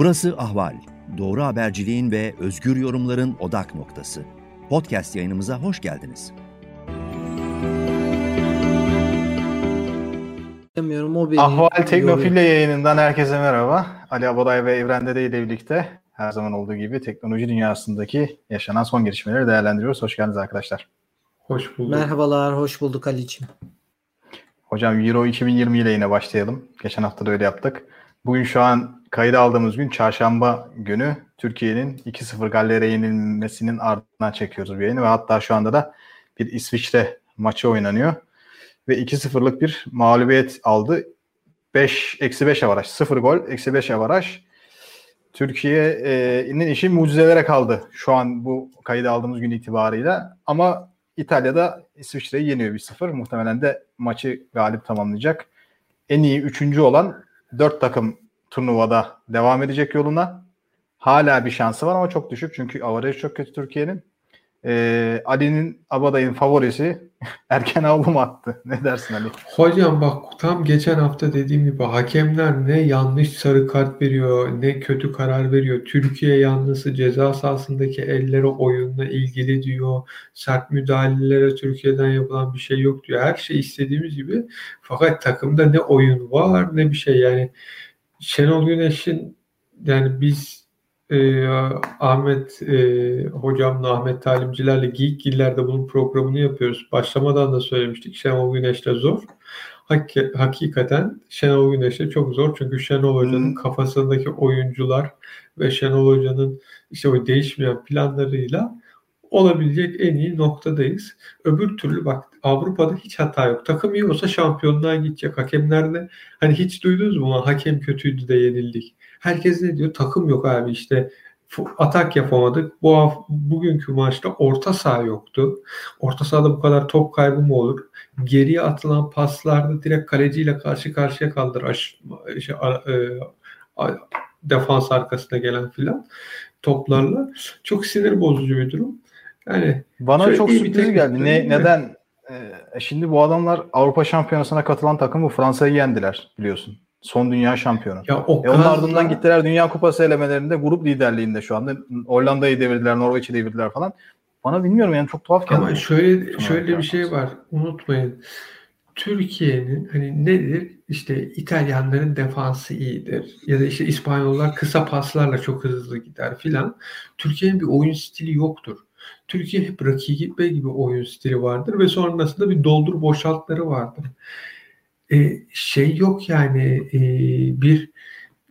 Burası Ahval. Doğru haberciliğin ve özgür yorumların odak noktası. Podcast yayınımıza hoş geldiniz. Ahval Teknofilya yayınından herkese merhaba. Ali Abaday ve Evren Dede ile birlikte her zaman olduğu gibi teknoloji dünyasındaki yaşanan son gelişmeleri değerlendiriyoruz. Hoş geldiniz arkadaşlar. Hoş bulduk. Merhabalar, hoş bulduk Ali'ciğim. Hocam Euro 2020 ile yine başlayalım. Geçen hafta da öyle yaptık. Bugün şu an kaydı aldığımız gün çarşamba günü Türkiye'nin 2-0 Galler'e yenilmesinin ardından çekiyoruz bu yayını ve hatta şu anda da bir İsviçre maçı oynanıyor ve 2-0'lık bir mağlubiyet aldı. 5 eksi 5 avaraj. 0 gol, eksi 5 avaraj. Türkiye'nin işi mucizelere kaldı şu an bu kaydı aldığımız gün itibarıyla. Ama İtalya'da İsviçre'yi yeniyor 1-0. Muhtemelen de maçı galip tamamlayacak. En iyi üçüncü olan 4 takım turnuvada devam edecek yoluna. Hala bir şansı var ama çok düşük çünkü avaraj çok kötü Türkiye'nin. Ee, Ali'nin Abaday'ın favorisi erken avlum attı. Ne dersin Ali? Hocam bak tam geçen hafta dediğim gibi hakemler ne yanlış sarı kart veriyor ne kötü karar veriyor. Türkiye yanlısı ceza sahasındaki ellere oyunla ilgili diyor. Sert müdahalelere Türkiye'den yapılan bir şey yok diyor. Her şey istediğimiz gibi. Fakat takımda ne oyun var ne bir şey yani. Şenol Güneş'in yani biz e, Ahmet e, hocamla Ahmet Talimcilerle Geek Giller'de bunun programını yapıyoruz. Başlamadan da söylemiştik. Şenol Güneş'le zor. Hak, hakikaten Şenol Güneş'le çok zor. Çünkü Şenol Hoca'nın kafasındaki oyuncular ve Şenol Hoca'nın işte o değişmeyen planlarıyla olabilecek en iyi noktadayız. Öbür türlü bak Avrupa'da hiç hata yok. Takım iyi olsa şampiyonluğa gidecek. Hakemlerde hani hiç duydunuz mu? Hakem kötüydü de yenildik. Herkes ne diyor? Takım yok abi işte atak yapamadık. Bu bugünkü maçta orta saha yoktu. Orta sahada bu kadar top kaybı mı olur? Geriye atılan paslarda direkt kaleciyle karşı karşıya kaldır aş, şey, a- e, a- defans arkasına gelen filan toplarla. Çok sinir bozucu bir durum. Yani Bana çok sürpriz geldi. Ne, neden? Ee, şimdi bu adamlar Avrupa Şampiyonası'na katılan takımı Fransa'yı yendiler biliyorsun. Son dünya şampiyonu. ya o E onun ardından gittiler Dünya Kupası elemelerinde grup liderliğinde şu anda. Hollanda'yı devirdiler, Norveç'i devirdiler falan. Bana bilmiyorum yani çok tuhaf geldi. Ama şöyle şöyle bir şey var. Unutmayın. Türkiye'nin hani nedir? İşte İtalyanların defansı iyidir. Ya da işte İspanyollar kısa paslarla çok hızlı gider filan. Türkiye'nin bir oyun stili yoktur. Türkiye hep rakibe gibi oyun stili vardır ve sonrasında bir doldur boşaltları vardır. E, şey yok yani e, bir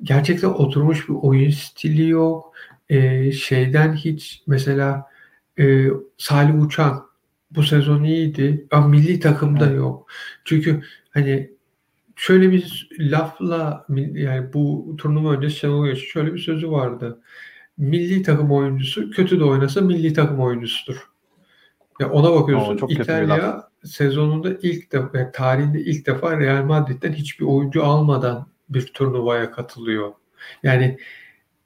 gerçekten oturmuş bir oyun stili yok. E, şeyden hiç mesela e, Salih Uçan bu sezon iyiydi ama milli takımda Evet. yok. Çünkü hani şöyle bir lafla yani bu turnuva öncesi Şenol Güneş'in şöyle bir sözü vardı. Milli takım oyuncusu kötü de oynasa milli takım oyuncusudur. Ya ona bakıyorsun Oo, çok İtalya sezonunda ilk defa yani tarihinde ilk defa Real Madrid'den hiçbir oyuncu almadan bir turnuvaya katılıyor. Yani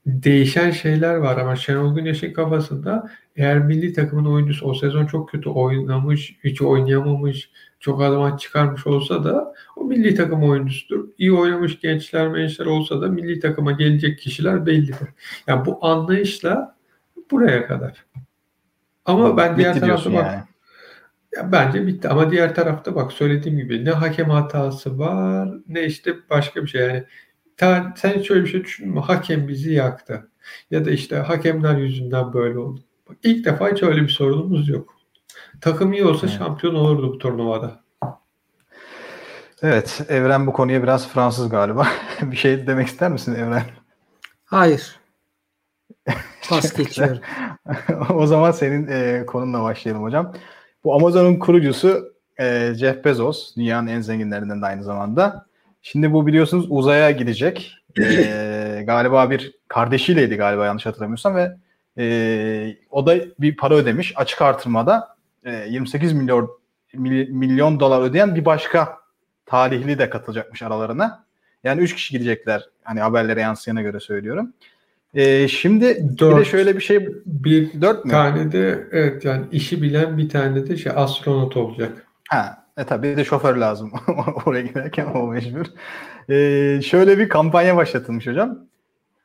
değişen şeyler var ama Şenol Güneş'in kafasında eğer milli takımın oyuncusu o sezon çok kötü oynamış, hiç oynayamamış, çok az maç çıkarmış olsa da o milli takım oyuncusudur. İyi oynamış gençler mençler olsa da milli takıma gelecek kişiler bellidir. Yani bu anlayışla buraya kadar. Ama ben diğer tarafta bak yani. Ya bence bitti ama diğer tarafta bak söylediğim gibi ne hakem hatası var ne işte başka bir şey yani ta- sen şöyle bir şey düşündün mü hakem bizi yaktı ya da işte hakemler yüzünden böyle oldu. Bak, ilk defa hiç öyle bir sorunumuz yok. Takım iyi olsa Evet. şampiyon olurdu bu turnuvada. Evet, Evren bu konuya biraz Fransız galiba. bir şey demek ister misin Evren? Hayır. Pas geçiyorum. o zaman senin e, konunla başlayalım hocam. Bu Amazon'un kurucusu e, Jeff Bezos, dünyanın en zenginlerinden de aynı zamanda. Şimdi bu biliyorsunuz uzaya gidecek. E, galiba bir kardeşiyleydi galiba yanlış hatırlamıyorsam ve e, o da bir para ödemiş. Açık artırmada e, 28 milyon mil- milyon dolar ödeyen bir başka talihli de katılacakmış aralarına. Yani 3 kişi gidecekler. Hani haberlere yansıyana göre söylüyorum. E, şimdi bir de Dört. şöyle bir şey Bir 4 mü? tane de evet yani işi bilen bir tane de şey astronot olacak. Ha, e tabii bir de şoför lazım oraya giderken o mecbur. Ee, şöyle bir kampanya başlatılmış hocam.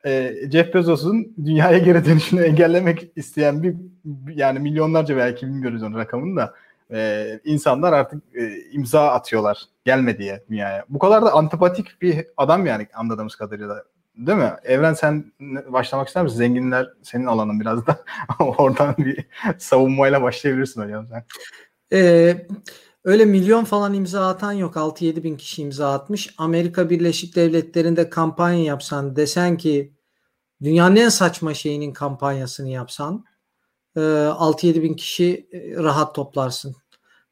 e, Jeff Bezos'un dünyaya geri dönüşünü engellemek isteyen bir yani milyonlarca belki bilmiyoruz onun rakamını da e, insanlar artık e, imza atıyorlar gelme diye dünyaya. Bu kadar da antipatik bir adam yani anladığımız kadarıyla. Değil mi? Evren sen başlamak ister misin? Zenginler senin alanın biraz da. Oradan bir savunmayla başlayabilirsin hocam sen. Ee, öyle milyon falan imza atan yok. 6-7 bin kişi imza atmış. Amerika Birleşik Devletleri'nde kampanya yapsan desen ki dünyanın en saçma şeyinin kampanyasını yapsan 6-7 bin kişi rahat toplarsın.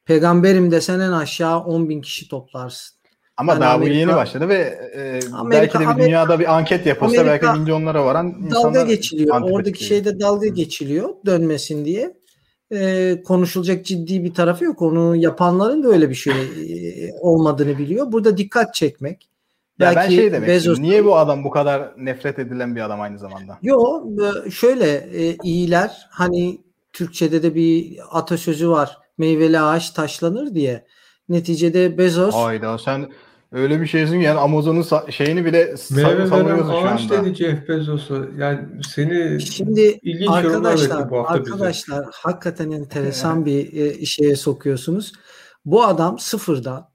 Peygamberim desen en aşağı 10 bin kişi toplarsın. Ama yani daha Amerika, bu yeni başladı ve e, Amerika, belki de bir Amerika, dünyada bir anket yapılsa Amerika, belki milyonlara varan dalga geçiliyor. Oradaki şeyde dalga geçiliyor dönmesin diye. E, konuşulacak ciddi bir tarafı yok. Onu yapanların da öyle bir şey e, olmadığını biliyor. Burada dikkat çekmek. Ya belki ben şey demek Bezos... niye bu adam bu kadar nefret edilen bir adam aynı zamanda? Yo şöyle e, iyiler hani Türkçede de bir atasözü var. Meyveli ağaç taşlanır diye. Neticede Bezos Hayda sen öyle bir şeysin yani Amazon'un şeyini bile savunuyorsun şu anda. dedi Jeff Bezos'u. Yani seni Şimdi ilginç arkadaşlar, bu hafta arkadaşlar bize. hakikaten enteresan bir e, şeye sokuyorsunuz. Bu adam sıfırdan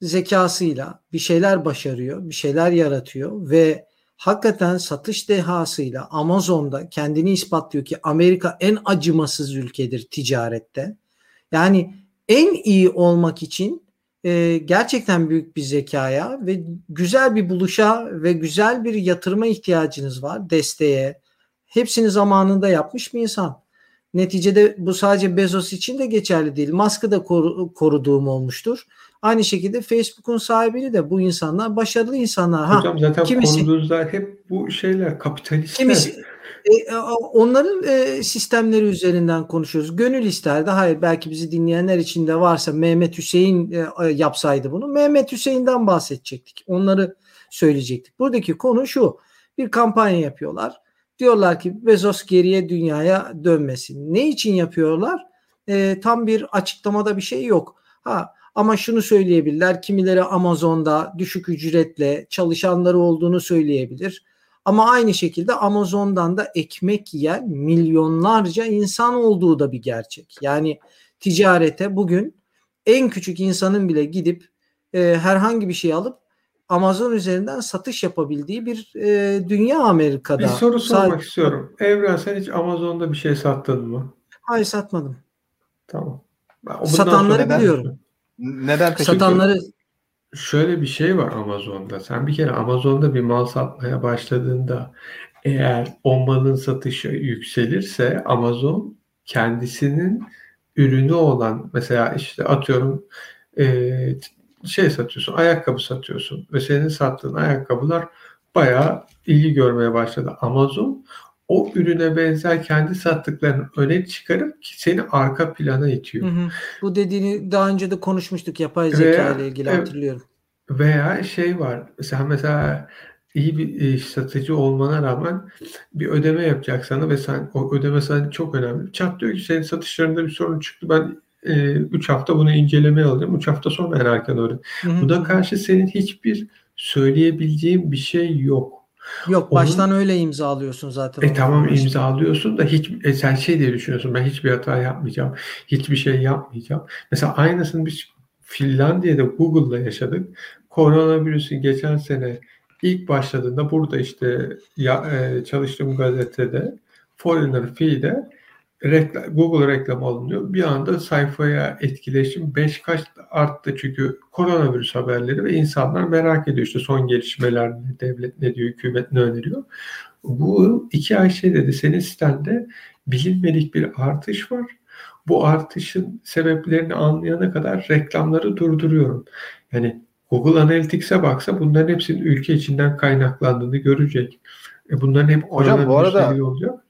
zekasıyla bir şeyler başarıyor, bir şeyler yaratıyor ve hakikaten satış dehasıyla Amazon'da kendini ispatlıyor ki Amerika en acımasız ülkedir ticarette. Yani en iyi olmak için e, gerçekten büyük bir zekaya ve güzel bir buluşa ve güzel bir yatırıma ihtiyacınız var desteğe. Hepsini zamanında yapmış bir insan. Neticede bu sadece Bezos için de geçerli değil. Musk'ı da koru, koruduğum olmuştur. Aynı şekilde Facebook'un sahibini de bu insanlar başarılı insanlar. Ha, Hocam zaten kimisi, konuduğunuzda hep bu şeyler kapitalistler. Kimisi, e, e, onların e, sistemleri üzerinden konuşuyoruz. Gönül isterdi. Hayır belki bizi dinleyenler içinde varsa Mehmet Hüseyin yapsaydı bunu. Mehmet Hüseyin'den bahsedecektik. Onları söyleyecektik. Buradaki konu şu. Bir kampanya yapıyorlar. Diyorlar ki Bezos geriye dünyaya dönmesin. Ne için yapıyorlar? E, tam bir açıklamada bir şey yok. Ha ama şunu söyleyebilirler. Kimileri Amazon'da düşük ücretle çalışanları olduğunu söyleyebilir. Ama aynı şekilde Amazon'dan da ekmek yiyen milyonlarca insan olduğu da bir gerçek. Yani ticarete bugün en küçük insanın bile gidip e, herhangi bir şey alıp Amazon üzerinden satış yapabildiği bir e, dünya Amerika'da. Bir soru sormak Sadece... istiyorum. Evren sen hiç Amazon'da bir şey sattın mı? Hayır satmadım. Tamam. Satanları biliyorum. Neden peki? Satanları şöyle bir şey var Amazon'da. Sen bir kere Amazon'da bir mal satmaya başladığında eğer o malın satışı yükselirse Amazon kendisinin ürünü olan mesela işte atıyorum e, şey satıyorsun, ayakkabı satıyorsun ve senin sattığın ayakkabılar bayağı ilgi görmeye başladı. Amazon o ürüne benzer kendi sattıklarını öne çıkarıp seni arka plana itiyor. Hı hı. Bu dediğini daha önce de konuşmuştuk yapay zeka ile ilgili hatırlıyorum. Veya şey var. Sen mesela iyi bir e, satıcı olmana rağmen bir ödeme yapacak sana ve sen o ödeme sana çok önemli. Çat diyor ki senin satışlarında bir sorun çıktı. Ben 3 e, hafta bunu incelemeye alacağım. 3 hafta sonra en erken öğren. Bu da karşı senin hiçbir söyleyebileceğin bir şey yok. Yok Onun, baştan öyle imzalıyorsun zaten. E tamam imzalıyorsun da hiç e, sen şey diye düşünüyorsun ben hiçbir hata yapmayacağım. Hiçbir şey yapmayacağım. Mesela aynısını biz Finlandiya'da Google'da yaşadık. Koronavirüsün geçen sene ilk başladığında burada işte ya, e, çalıştığım gazetede Foreigner Fee'de reklam, Google reklam alınıyor. Bir anda sayfaya etkileşim 5 kaç arttı çünkü koronavirüs haberleri ve insanlar merak ediyor işte son gelişmeler ne, devlet ne diyor, hükümet ne öneriyor. Bu iki ay şey dedi senin sitende bilinmedik bir artış var. Bu artışın sebeplerini anlayana kadar reklamları durduruyorum. Yani Google Analytics'e baksa bunların hepsinin ülke içinden kaynaklandığını görecek. E bunların hep Hocam bu arada olacak.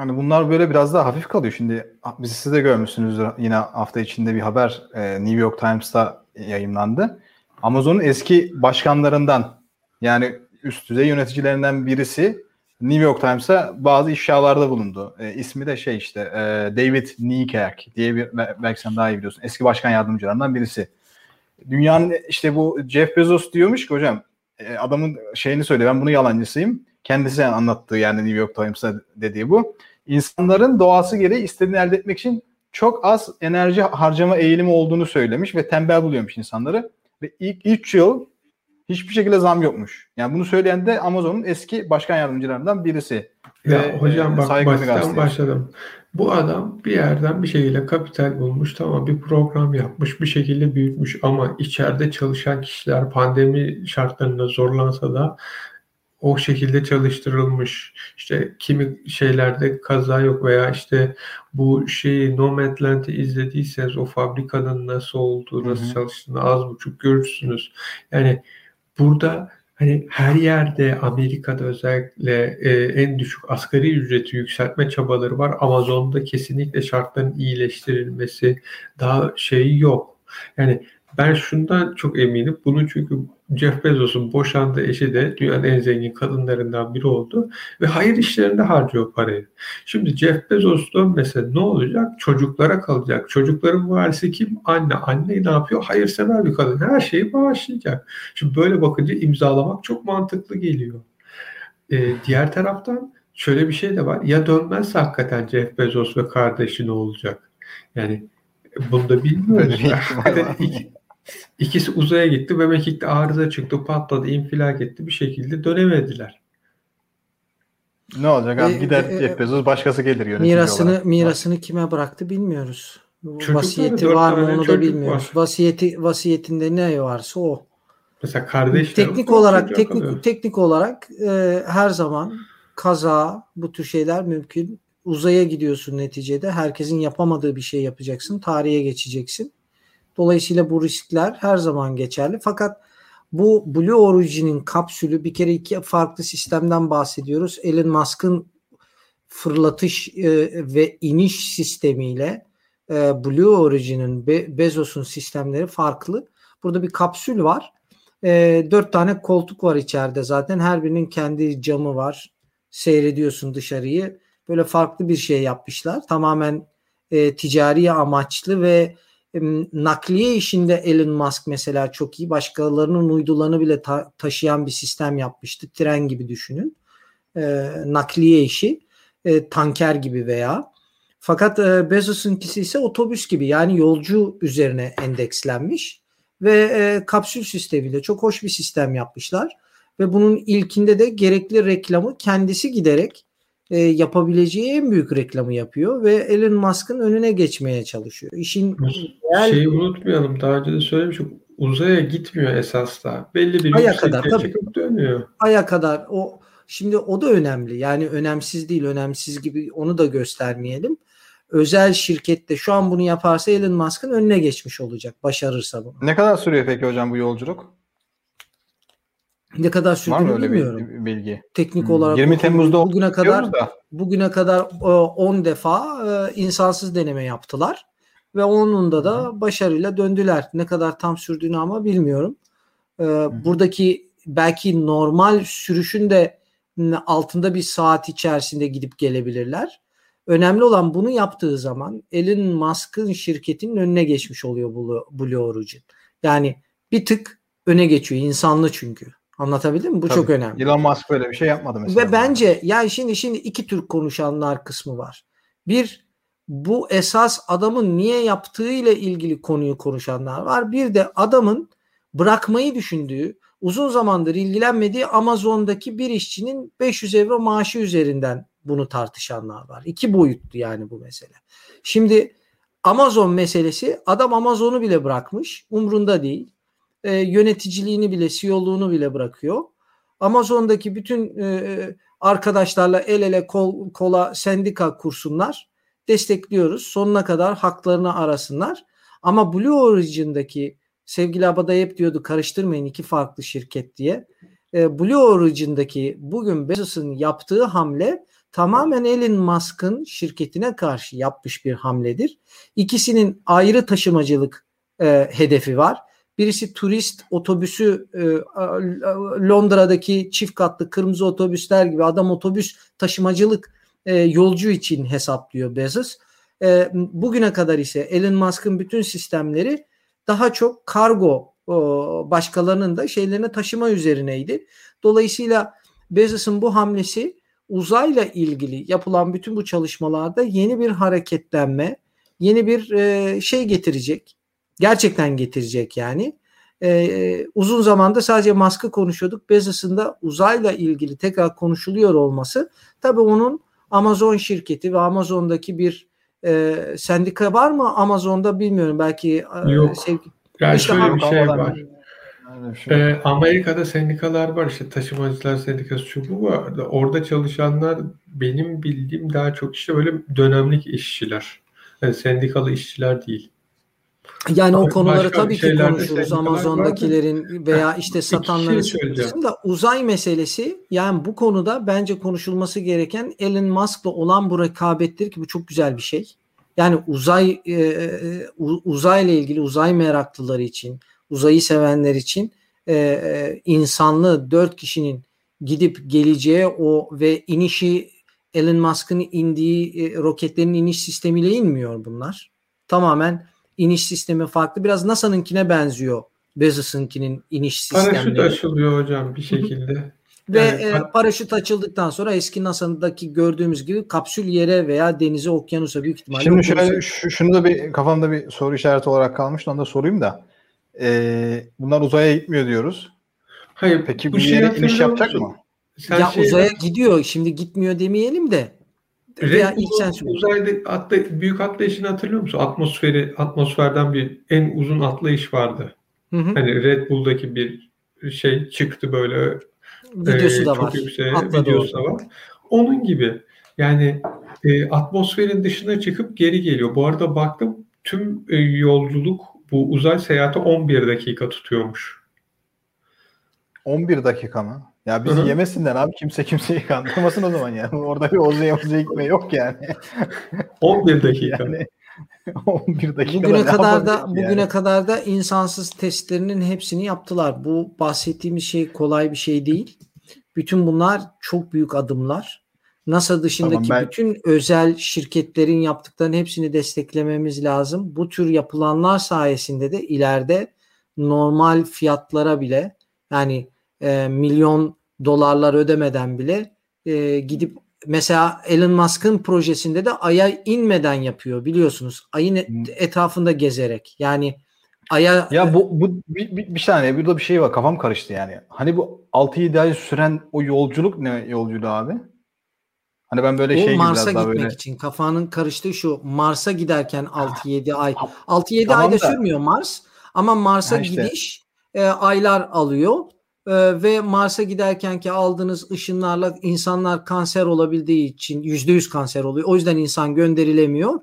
Yani bunlar böyle biraz daha hafif kalıyor. Şimdi biz siz de görmüşsünüzdür yine hafta içinde bir haber e, New York Times'ta yayınlandı. Amazon'un eski başkanlarından yani üst düzey yöneticilerinden birisi New York Times'a bazı ifşalarda bulundu. E, ismi de şey işte e, David Niekerk diye bir belki sen daha iyi biliyorsun. Eski başkan yardımcılarından birisi. Dünyanın işte bu Jeff Bezos diyormuş ki hocam e, adamın şeyini söyle ben bunu yalancısıyım kendisi anlattığı yani New York Times'a dediği bu. İnsanların doğası gereği istediğini elde etmek için çok az enerji harcama eğilimi olduğunu söylemiş ve tembel buluyormuş insanları. Ve ilk 3 yıl hiçbir şekilde zam yokmuş. Yani bunu söyleyen de Amazon'un eski başkan yardımcılarından birisi. Ya ve, hocam e, bak baştan başladım. Bu adam bir yerden bir şekilde kapital bulmuş tamam bir program yapmış bir şekilde büyütmüş ama içeride çalışan kişiler pandemi şartlarında zorlansa da o şekilde çalıştırılmış. İşte kimi şeylerde kaza yok veya işte bu şeyi Nomadland'i izlediyseniz o fabrikanın nasıl olduğu, nasıl Hı-hı. çalıştığını az buçuk görürsünüz. Yani burada hani her yerde Amerika'da özellikle e, en düşük asgari ücreti yükseltme çabaları var. Amazon'da kesinlikle şartların iyileştirilmesi daha şeyi yok. Yani ben şundan çok eminim. Bunun çünkü Jeff Bezos'un boşandığı eşi de dünyanın en zengin kadınlarından biri oldu. Ve hayır işlerinde harcıyor parayı. Şimdi Jeff Bezos dönmese ne olacak? Çocuklara kalacak. Çocukların varisi kim? Anne. Anne ne yapıyor? Hayırsever bir kadın. Her şeyi bağışlayacak. Şimdi böyle bakınca imzalamak çok mantıklı geliyor. Ee, diğer taraftan şöyle bir şey de var. Ya dönmezse hakikaten Jeff Bezos ve kardeşi ne olacak? Yani bunu da bilmiyoruz. İkisi uzaya gitti. Memekik'te arıza çıktı, patladı, infilak etti. Bir şekilde dönemediler. Ne olacak abi? E, Gider e, Jeff Bezos başkası gelir yönetici mirasını, olarak. Mirasını kime bıraktı bilmiyoruz. Çocukları Vasiyeti var mı onu da bilmiyoruz. Var. Vasiyeti vasiyetinde ne varsa o. Mesela kardeş teknik olarak teknik teknik olarak e, her zaman kaza bu tür şeyler mümkün. Uzaya gidiyorsun neticede. Herkesin yapamadığı bir şey yapacaksın. Tarihe geçeceksin. Dolayısıyla bu riskler her zaman geçerli. Fakat bu Blue Origin'in kapsülü bir kere iki farklı sistemden bahsediyoruz. Elon Musk'ın fırlatış e, ve iniş sistemiyle e, Blue Origin'in Be- Bezos'un sistemleri farklı. Burada bir kapsül var. E, dört tane koltuk var içeride zaten. Her birinin kendi camı var. Seyrediyorsun dışarıyı. Böyle farklı bir şey yapmışlar. Tamamen e, ticari amaçlı ve nakliye işinde Elon Musk mesela çok iyi. Başkalarının uydularını bile ta- taşıyan bir sistem yapmıştı. Tren gibi düşünün. E, nakliye işi. E, tanker gibi veya. Fakat e, Bezos'unkisi ise otobüs gibi yani yolcu üzerine endekslenmiş ve e, kapsül sistemiyle çok hoş bir sistem yapmışlar ve bunun ilkinde de gerekli reklamı kendisi giderek e, yapabileceği en büyük reklamı yapıyor ve Elon Musk'ın önüne geçmeye çalışıyor. İşin real... şeyi unutmayalım. Daha önce de söylemişim. Uzaya gitmiyor esas da. Belli bir aya kadar tabii. dönüyor. Aya kadar o şimdi o da önemli. Yani önemsiz değil, önemsiz gibi onu da göstermeyelim. Özel şirkette şu an bunu yaparsa Elon Musk'ın önüne geçmiş olacak başarırsa bunu. Ne kadar sürüyor peki hocam bu yolculuk? Ne kadar sürdüğünü öyle bilmiyorum. Bir bilgi? Teknik hmm. olarak 20 Temmuz'da bugüne kadar da. bugüne kadar 10 defa e, insansız deneme yaptılar ve onunda da başarıyla döndüler. Ne kadar tam sürdüğünü ama bilmiyorum. Hmm. Buradaki belki normal sürüşün de altında bir saat içerisinde gidip gelebilirler. Önemli olan bunu yaptığı zaman Elon Musk'ın şirketinin önüne geçmiş oluyor Blue Origin. Yani bir tık öne geçiyor. insanlı çünkü. Anlatabildim mi? Bu Tabii. çok önemli. Elon Musk böyle bir şey yapmadı mesela. Ve bence yani şimdi şimdi iki tür konuşanlar kısmı var. Bir bu esas adamın niye yaptığı ile ilgili konuyu konuşanlar var. Bir de adamın bırakmayı düşündüğü, uzun zamandır ilgilenmediği Amazon'daki bir işçinin 500 euro maaşı üzerinden bunu tartışanlar var. İki boyutlu yani bu mesele. Şimdi Amazon meselesi adam Amazon'u bile bırakmış. Umrunda değil e, yöneticiliğini bile, CEO'luğunu bile bırakıyor. Amazon'daki bütün e, arkadaşlarla el ele kol kola sendika kursunlar. Destekliyoruz. Sonuna kadar haklarını arasınlar. Ama Blue Origin'daki sevgili Abada hep diyordu karıştırmayın iki farklı şirket diye. E, Blue Origin'daki bugün Bezos'un yaptığı hamle tamamen Elon Musk'ın şirketine karşı yapmış bir hamledir. İkisinin ayrı taşımacılık e, hedefi var. Birisi turist otobüsü e, Londra'daki çift katlı kırmızı otobüsler gibi adam otobüs taşımacılık e, yolcu için hesaplıyor Bezos. E, bugüne kadar ise Elon Musk'ın bütün sistemleri daha çok kargo başkalarının da şeylerine taşıma üzerineydi. Dolayısıyla Bezos'un bu hamlesi uzayla ilgili yapılan bütün bu çalışmalarda yeni bir hareketlenme, yeni bir şey getirecek. Gerçekten getirecek yani. E, uzun zamanda sadece Musk'ı konuşuyorduk. Bezos'un da uzayla ilgili tekrar konuşuluyor olması tabii onun Amazon şirketi ve Amazon'daki bir e, sendika var mı Amazon'da bilmiyorum belki e, Yok. sevgi yani işte şöyle bir şey var. Ee, Amerika'da sendikalar var işte taşımacılar sendikası şu bu var. Orada çalışanlar benim bildiğim daha çok işte böyle dönemlik işçiler. Yani sendikalı işçiler değil. Yani o konuları tabii ki konuşuruz. Amazon'dakilerin veya işte satanların şey da uzay meselesi yani bu konuda bence konuşulması gereken Elon Musk'la olan bu rekabettir ki bu çok güzel bir şey. Yani uzay e, e uzayla ilgili uzay meraklıları için, uzayı sevenler için e, e, insanlı dört kişinin gidip geleceği o ve inişi Elon Musk'ın indiği e, roketlerin iniş sistemiyle inmiyor bunlar. Tamamen iniş sistemi farklı. Biraz NASA'nınkine benziyor Bezos'unkinin iniş sistemleri. Paraşüt açılıyor hocam bir şekilde. Ve yani, e, paraşüt açıldıktan sonra eski NASA'daki gördüğümüz gibi kapsül yere veya denize, okyanusa büyük ihtimalle. Şimdi şöyle, şu, şunu da bir kafamda bir soru işareti olarak kalmıştı. Onu da sorayım da. Ee, bunlar uzaya gitmiyor diyoruz. Hayır. Peki bu bir yere iniş yapacak mı? Sen ya şey uzaya gidiyor. Şimdi gitmiyor demeyelim de. Veya ilk sen uzayda atla, büyük atlayışını hatırlıyor musun? Atmosferi atmosferden bir en uzun atlayış vardı. Hı hı. Hani Red Bull'daki bir şey çıktı böyle videosu e, da çok var. Yükseğe, videosu da var. Onun gibi yani e, atmosferin dışına çıkıp geri geliyor. Bu arada baktım tüm e, yolculuk bu uzay seyahati 11 dakika tutuyormuş. 11 dakika mı? Ya bizi Hı-hı. yemesinler abi kimse kimseyi kandırmasın o zaman yani. Orada bir Ozu'ya Ozu'ya gitme yok yani. 11 dakika. yani 11 dakika. Bugüne kadar da yani. bugüne kadar da insansız testlerinin hepsini yaptılar. Bu bahsettiğimiz şey kolay bir şey değil. Bütün bunlar çok büyük adımlar. NASA dışındaki tamam, ben... bütün özel şirketlerin yaptıklarının hepsini desteklememiz lazım. Bu tür yapılanlar sayesinde de ileride normal fiyatlara bile yani e, milyon dolarlar ödemeden bile e, gidip mesela Elon Musk'ın projesinde de Ay'a inmeden yapıyor biliyorsunuz. Ay'ın hmm. etrafında gezerek. Yani Ay'a Ya bu bu bir, bir, bir saniye burada bir şey var kafam karıştı yani. Hani bu 6-7 ay süren o yolculuk ne yolculuğu abi? Hani ben böyle o şey Mars'a gitmek böyle... için kafanın karıştığı şu Mars'a giderken 6-7 ay 6-7 tamam ayda da. sürmüyor Mars ama Mars'a işte. gidiş e, aylar alıyor e, ve Mars'a giderken ki aldığınız ışınlarla insanlar kanser olabildiği için %100 kanser oluyor. O yüzden insan gönderilemiyor.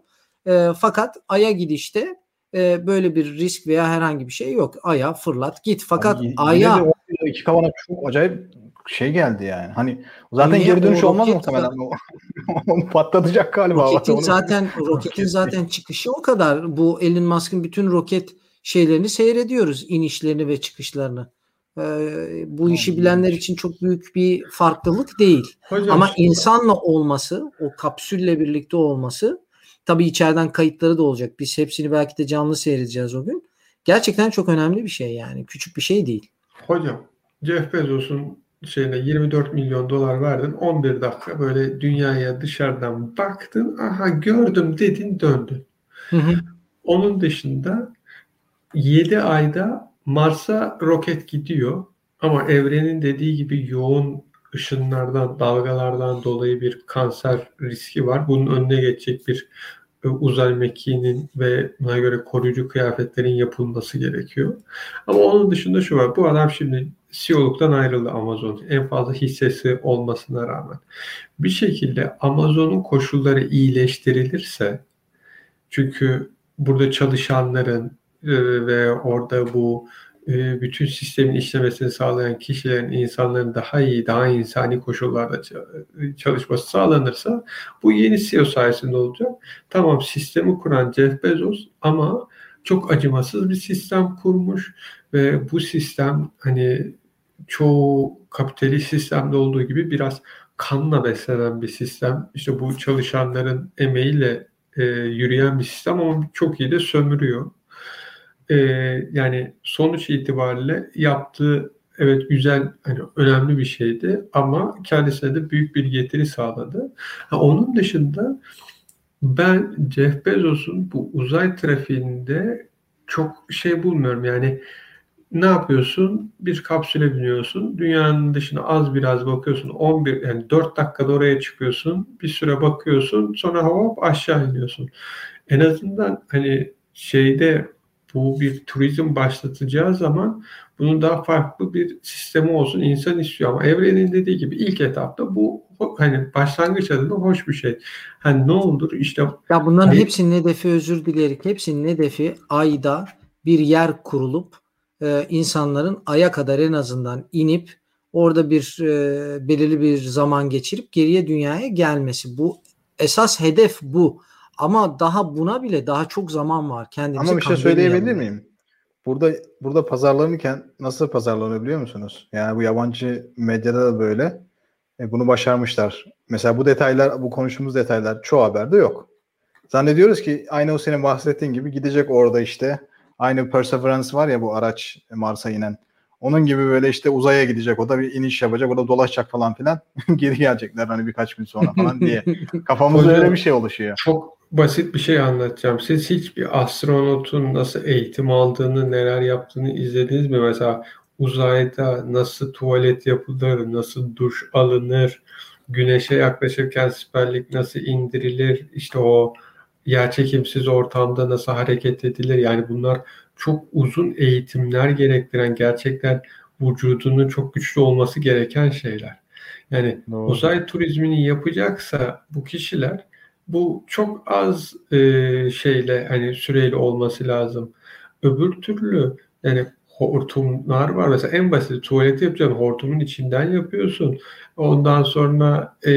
E, fakat Ay'a gidişte e, böyle bir risk veya herhangi bir şey yok. Ay'a fırlat git. Fakat Ay'a iki kavana çok acayip şey geldi yani. Hani zaten Niye? geri dönüş o olmaz muhtemelen. Onu patlatacak galiba. Roketin zaten roketin zaten çıkışı o kadar. Bu Elon Musk'ın bütün roket şeylerini seyrediyoruz. inişlerini ve çıkışlarını. Ee, bu işi bilenler için çok büyük bir farklılık değil. Hocam, Ama insanla olması, o kapsülle birlikte olması tabii içeriden kayıtları da olacak. Biz hepsini belki de canlı seyredeceğiz o gün. Gerçekten çok önemli bir şey yani. Küçük bir şey değil. Hocam Jeff Bezos'un şeyine 24 milyon dolar verdin 11 dakika böyle dünyaya dışarıdan baktın aha gördüm dedin döndün. Hı hı. Onun dışında 7 ayda Mars'a roket gidiyor ama evrenin dediği gibi yoğun ışınlardan, dalgalardan dolayı bir kanser riski var. Bunun önüne geçecek bir e, uzay mekiğinin ve buna göre koruyucu kıyafetlerin yapılması gerekiyor. Ama onun dışında şu var. Bu adam şimdi CEO'luktan ayrıldı Amazon. En fazla hissesi olmasına rağmen. Bir şekilde Amazon'un koşulları iyileştirilirse çünkü burada çalışanların ve orada bu e, bütün sistemin işlemesini sağlayan kişilerin, insanların daha iyi, daha insani koşullarda çalışması sağlanırsa bu yeni CEO sayesinde olacak. Tamam sistemi kuran Jeff Bezos ama çok acımasız bir sistem kurmuş ve bu sistem hani çoğu kapitalist sistemde olduğu gibi biraz kanla beslenen bir sistem. İşte bu çalışanların emeğiyle e, yürüyen bir sistem ama çok iyi de sömürüyor. E, yani sonuç itibariyle yaptığı evet güzel hani önemli bir şeydi ama kendisine de büyük bir getiri sağladı. Ha, onun dışında ben Jeff Bezos'un bu uzay trafiğinde çok şey bulmuyorum. Yani ne yapıyorsun? Bir kapsüle biniyorsun. Dünyanın dışına az biraz bakıyorsun. 11 yani 4 dakikada oraya çıkıyorsun. Bir süre bakıyorsun. Sonra hop aşağı iniyorsun. En azından hani şeyde bu bir turizm başlatacağı zaman bunun daha farklı bir sistemi olsun insan istiyor ama evrenin dediği gibi ilk etapta bu hani başlangıç adına hoş bir şey. Hani ne olur işte ya bunların hani, hepsinin hedefi özür dileyerek hepsinin hedefi ayda bir yer kurulup e, insanların aya kadar en azından inip orada bir e, belirli bir zaman geçirip geriye dünyaya gelmesi. Bu esas hedef bu. Ama daha buna bile daha çok zaman var. Kendimizi Ama bir şey söyleyebilir miyim? Burada burada pazarlanırken nasıl pazarlanıyor biliyor musunuz? Yani bu yabancı medyada da böyle. E, bunu başarmışlar. Mesela bu detaylar, bu konuştuğumuz detaylar çoğu haberde yok. Zannediyoruz ki aynı o senin bahsettiğin gibi gidecek orada işte. Aynı Perseverance var ya bu araç Mars'a inen. Onun gibi böyle işte uzaya gidecek. O da bir iniş yapacak. O da dolaşacak falan filan. Geri gelecekler hani birkaç gün sonra falan diye. Kafamızda öyle bir şey oluşuyor. Çok basit bir şey anlatacağım. Siz hiç bir astronotun nasıl eğitim aldığını, neler yaptığını izlediniz mi? Mesela uzayda nasıl tuvalet yapılır, nasıl duş alınır, güneşe yaklaşırken siperlik nasıl indirilir, işte o yerçekimsiz ortamda nasıl hareket edilir. Yani bunlar çok uzun eğitimler gerektiren, gerçekten vücudunun çok güçlü olması gereken şeyler. Yani Doğru. uzay turizmini yapacaksa bu kişiler bu çok az e, şeyle hani süreyle olması lazım. Öbür türlü yani hortumlar var. Mesela en basit tuvaleti yapacaksın. Hortumun içinden yapıyorsun. Ondan sonra e,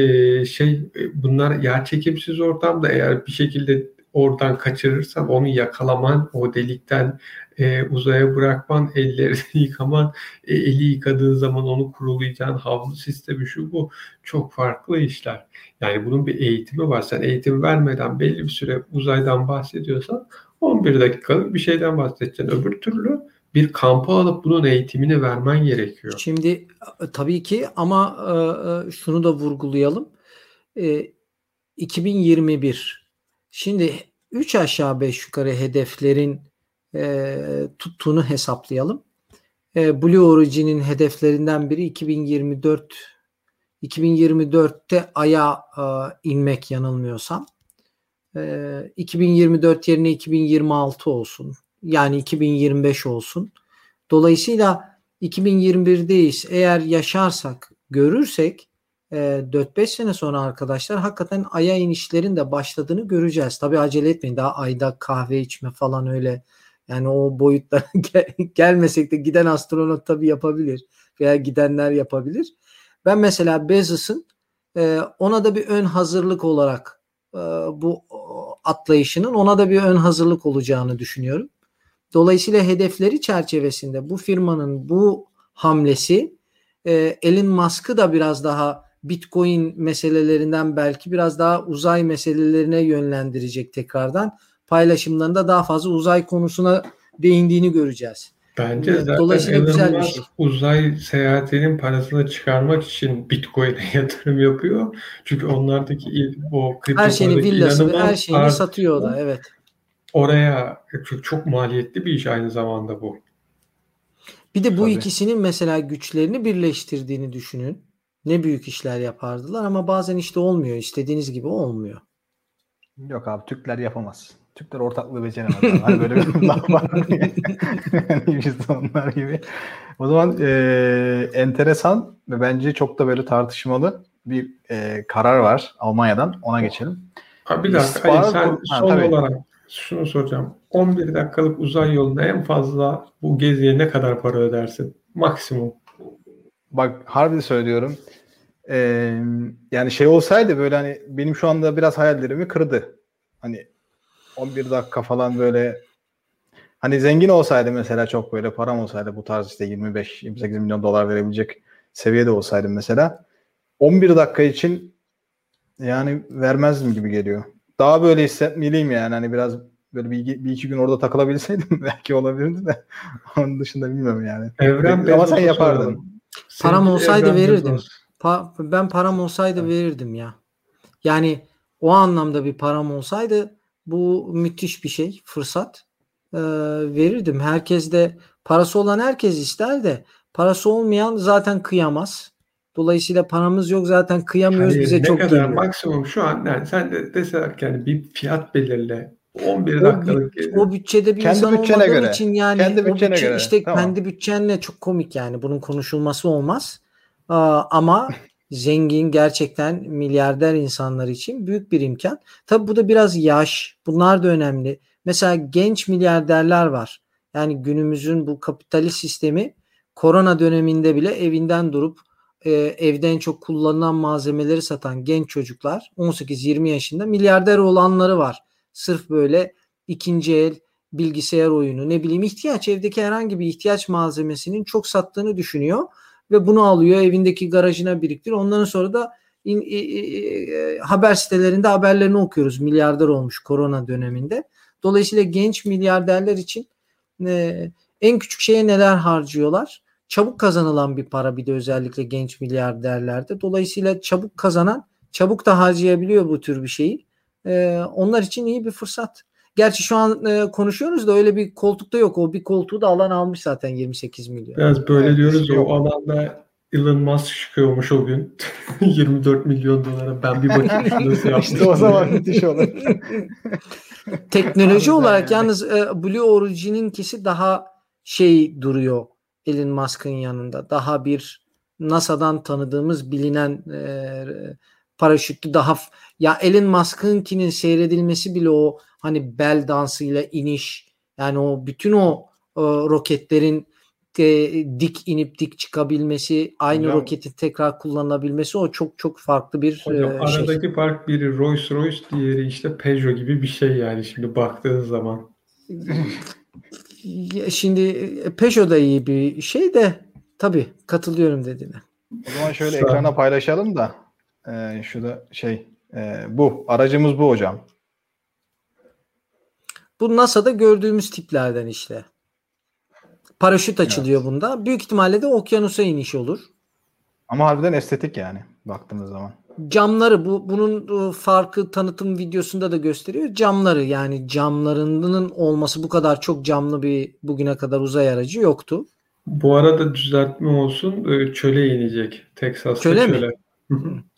şey e, bunlar yer çekimsiz ortamda eğer bir şekilde oradan kaçırırsan onu yakalaman, o delikten e, uzaya bırakman, ellerini yıkaman, e, eli yıkadığın zaman onu kurulayacağın havlu sistemi şu bu çok farklı işler. Yani bunun bir eğitimi var. Sen eğitim vermeden belli bir süre uzaydan bahsediyorsan 11 dakikalık bir şeyden bahsedeceksin. Öbür türlü bir kampa alıp bunun eğitimini vermen gerekiyor. Şimdi e, tabii ki ama e, e, şunu da vurgulayalım. 2021 şimdi 3 aşağı 5 yukarı hedeflerin tuttuğunu hesaplayalım. Blue Origin'in hedeflerinden biri 2024 2024'te aya inmek yanılmıyorsam. 2024 yerine 2026 olsun yani 2025 olsun. Dolayısıyla 2021'deyiz. Eğer yaşarsak, görürsek 4-5 e, sene sonra arkadaşlar hakikaten aya inişlerin de başladığını göreceğiz. Tabi acele etmeyin. Daha ayda kahve içme falan öyle yani o boyutlara gelmesek de giden astronot tabi yapabilir veya gidenler yapabilir. Ben mesela Bezos'un e, ona da bir ön hazırlık olarak e, bu atlayışının ona da bir ön hazırlık olacağını düşünüyorum. Dolayısıyla hedefleri çerçevesinde bu firmanın bu hamlesi e, Elon Musk'ı da biraz daha Bitcoin meselelerinden belki biraz daha uzay meselelerine yönlendirecek tekrardan. Paylaşımlarında daha fazla uzay konusuna değindiğini göreceğiz. Bence zaten Dolayısıyla Elon güzel bir şey. uzay seyahatinin parasını çıkarmak için Bitcoin'e yatırım yapıyor. Çünkü onlardaki o kripto her şeyini villası her şeyini satıyor o da evet oraya çok, çok maliyetli bir iş aynı zamanda bu. Bir de bu Tabii. ikisinin mesela güçlerini birleştirdiğini düşünün. Ne büyük işler yapardılar ama bazen işte olmuyor. İstediğiniz gibi olmuyor. Yok abi Türkler yapamaz. Türkler ortaklığı beceremez. hani böyle bir laf var. yani biz de onlar gibi. O zaman e, enteresan ve bence çok da böyle tartışmalı bir e, karar var Almanya'dan. Ona geçelim. Abi bir dakika. Hayır, sen ha, son tabii. olarak şunu soracağım. 11 dakikalık uzay yolunda en fazla bu geziye ne kadar para ödersin? Maksimum. Bak harbi söylüyorum. Ee, yani şey olsaydı böyle hani benim şu anda biraz hayallerimi kırdı. Hani 11 dakika falan böyle hani zengin olsaydı mesela çok böyle param olsaydı bu tarz işte 25-28 milyon dolar verebilecek seviyede olsaydım mesela 11 dakika için yani vermezdim gibi geliyor daha böyle hissetmeliyim yani hani biraz böyle bir, bir iki gün orada takılabilseydim belki olabilirdi de onun dışında bilmiyorum yani. Evren Ama sen yapardın. soralım. Param olsaydı verirdim. Pa- ben param olsaydı verirdim ya. Yani o anlamda bir param olsaydı bu müthiş bir şey, fırsat. Ee, verirdim. Herkes de parası olan herkes ister de parası olmayan zaten kıyamaz. Dolayısıyla paramız yok zaten kıyamıyoruz Hayır, bize ne çok kadar geliyor. maksimum şu an yani sen de deseler ki yani bir fiyat belirle. 11 O, dakikalık büt- o bütçede bir Kendi insan olmadığın göre. için yani Kendi o bütçene bütçe göre. işte Tamam. kendi bütçenle çok komik yani bunun konuşulması olmaz. Aa, ama zengin gerçekten milyarder insanlar için büyük bir imkan. Tabi bu da biraz yaş. Bunlar da önemli. Mesela genç milyarderler var. Yani günümüzün bu kapitalist sistemi korona döneminde bile evinden durup e, evde en çok kullanılan malzemeleri satan genç çocuklar 18-20 yaşında milyarder olanları var. Sırf böyle ikinci el bilgisayar oyunu ne bileyim ihtiyaç evdeki herhangi bir ihtiyaç malzemesinin çok sattığını düşünüyor ve bunu alıyor evindeki garajına biriktiriyor. Ondan sonra da in- i- i- e, haber sitelerinde haberlerini okuyoruz. Milyarder olmuş korona döneminde. Dolayısıyla genç milyarderler için e, en küçük şeye neler harcıyorlar? Çabuk kazanılan bir para bir de özellikle genç milyarderlerde. Dolayısıyla çabuk kazanan çabuk da harcayabiliyor bu tür bir şeyi. E, onlar için iyi bir fırsat. Gerçi şu an e, konuşuyoruz da öyle bir koltukta yok. O bir koltuğu da alan almış zaten 28 milyon. Biraz böyle Evet, diyoruz ya o alanda Elon Musk çıkıyormuş o gün. 24 milyon dolara ben bir bakayım nasıl yapmış. İşte o zaman müthiş olur. Teknoloji olarak yani. yalnız e, Blue Origin'inkisi daha şey duruyor Elon Musk'ın yanında. Daha bir NASA'dan tanıdığımız bilinen e, paraşütlü daha ya Elon Musk'ınkinin seyredilmesi bile o hani bel dansıyla iniş yani o bütün o e, roketlerin e, dik inip dik çıkabilmesi aynı Hocam- roketin tekrar kullanılabilmesi o çok çok farklı bir Hocam e, şey. aradaki fark biri Rolls Royce diğeri işte Peugeot gibi bir şey yani şimdi baktığın zaman. Şimdi e, Peugeot da iyi bir şey de tabii katılıyorum dediğine. O zaman şöyle ekrana paylaşalım da e, şurada şey e, bu aracımız bu hocam. Bu NASA'da gördüğümüz tiplerden işte. Paraşüt açılıyor bunda. Büyük ihtimalle de okyanusa iniş olur. Ama harbiden estetik yani baktığımız zaman. Camları bu bunun e, farkı tanıtım videosunda da gösteriyor. Camları yani camlarının olması bu kadar çok camlı bir bugüne kadar uzay aracı yoktu. Bu arada düzeltme olsun e, çöle inecek. Texas'ta Çöle çöle. mi?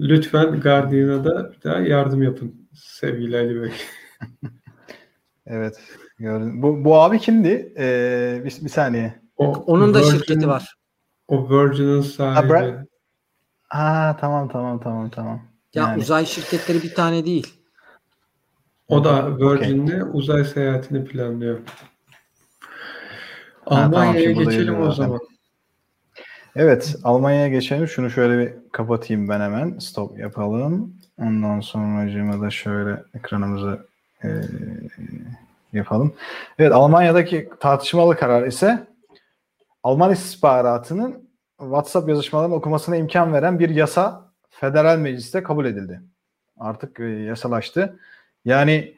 Lütfen Guardian'a da bir daha yardım yapın sevgili Ali Bey. Evet. Gördüm. Bu, bu abi kimdi? E, bir, bir saniye. O Onun da Virgin- şirketi var. O Virgin'in sahibi. Bra- Ha tamam tamam tamam tamam. Ya Yani. uzay şirketleri bir tane değil. O da Okey. Virgin'le uzay seyahatini planlıyor. tamam, Almanya'ya burada geçelim o zaten. zaman. Evet, Almanya'ya geçelim. Şunu şöyle bir kapatayım ben hemen. Stop yapalım. Ondan sonra da şöyle ekranımızı e, yapalım. Evet, Almanya'daki tartışmalı karar ise Alman istihbaratının WhatsApp yazışmalarını okumasına imkan veren bir yasa federal mecliste kabul edildi. Artık e, yasalaştı. Yani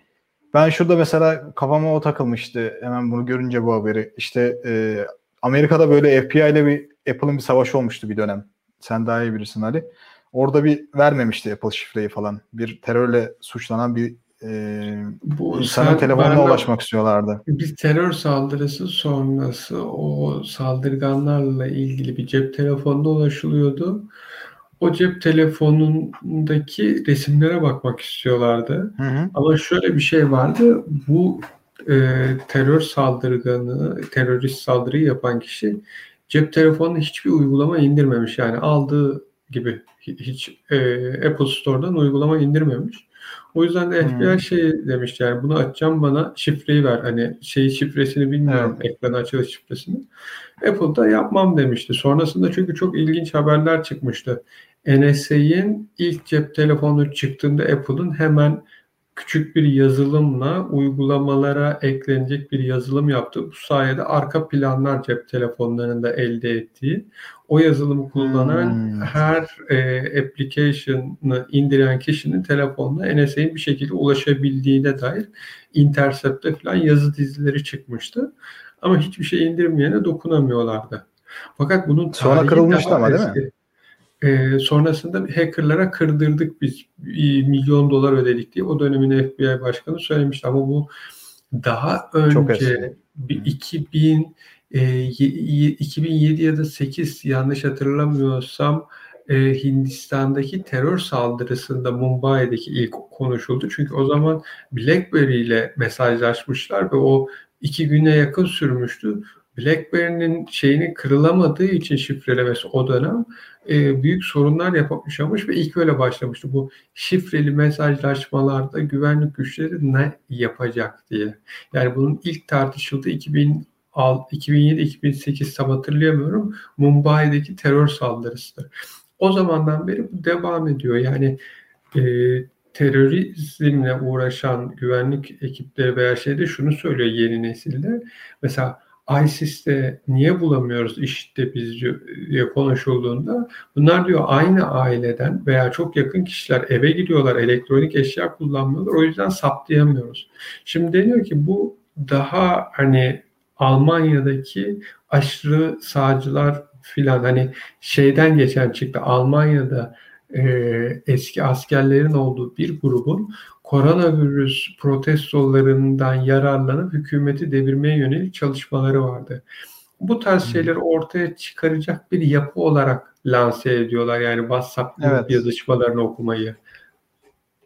ben şurada mesela kafama o takılmıştı hemen bunu görünce bu haberi. İşte e, Amerika'da böyle FBI ile bir Apple'ın bir savaşı olmuştu bir dönem. Sen daha iyi bilirsin Ali. Orada bir vermemişti Apple şifreyi falan. Bir terörle suçlanan bir e, Bu telefonuna ben- ulaşmak istiyorlardı. Bir terör saldırısı sonrası o saldırganlarla ilgili bir cep telefonuna ulaşılıyordu. O cep telefonundaki resimlere bakmak istiyorlardı. Hı hı. Ama şöyle bir şey vardı. Bu e, terör saldırganı, terörist saldırıyı yapan kişi cep telefonuna hiçbir uygulama indirmemiş. Yani aldığı gibi hi- hiç e, Apple Store'dan uygulama indirmemiş. O yüzden de FBI Hmm. şey demiş yani bunu açacağım bana şifreyi ver. Hani şey şifresini bilmiyorum ekran açılış şifresini. Apple da yapmam demişti. Sonrasında çünkü çok ilginç haberler çıkmıştı. NSA'in ilk cep telefonu çıktığında Apple'ın hemen küçük bir yazılımla uygulamalara eklenecek bir yazılım yaptı. Bu sayede arka planlar cep telefonlarında elde ettiği o yazılımı kullanan hmm. her e, application'ı indiren kişinin telefonuna NSA'nin bir şekilde ulaşabildiğine dair Intercept'te falan yazı dizileri çıkmıştı. Ama hiçbir şey indirmeyene dokunamıyorlardı. Fakat bunun sonra kırılmıştı ama değil mi? E, sonrasında hackerlara kırdırdık biz. Milyon dolar ödedik diye. O dönemin FBI başkanı söylemişti. Ama bu daha önce bir 2000 e, 2007 ya da 8 yanlış hatırlamıyorsam e, Hindistan'daki terör saldırısında Mumbai'deki ilk konuşuldu. Çünkü o zaman BlackBerry ile mesajlaşmışlar ve o iki güne yakın sürmüştü. BlackBerry'nin şeyini kırılamadığı için şifrelemesi o dönem e, büyük sorunlar yaşamış ve ilk öyle başlamıştı. Bu şifreli mesajlaşmalarda güvenlik güçleri ne yapacak diye. Yani bunun ilk tartışıldığı 2000 2007-2008 tam hatırlayamıyorum. Mumbai'deki terör saldırısıdır. O zamandan beri bu devam ediyor. Yani e, terörizmle uğraşan güvenlik ekipleri veya şeyde şunu söylüyor yeni nesilde. Mesela ISIS'te niye bulamıyoruz işte biz diye konuşulduğunda bunlar diyor aynı aileden veya çok yakın kişiler eve gidiyorlar elektronik eşya kullanmıyorlar o yüzden saptayamıyoruz. Şimdi deniyor ki bu daha hani Almanya'daki aşırı sağcılar filan hani şeyden geçen çıktı Almanya'da e, eski askerlerin olduğu bir grubun koronavirüs protestolarından yararlanıp hükümeti devirmeye yönelik çalışmaları vardı. Bu tarz şeyleri ortaya çıkaracak bir yapı olarak lanse ediyorlar. Yani WhatsApp evet. yazışmalarını okumayı.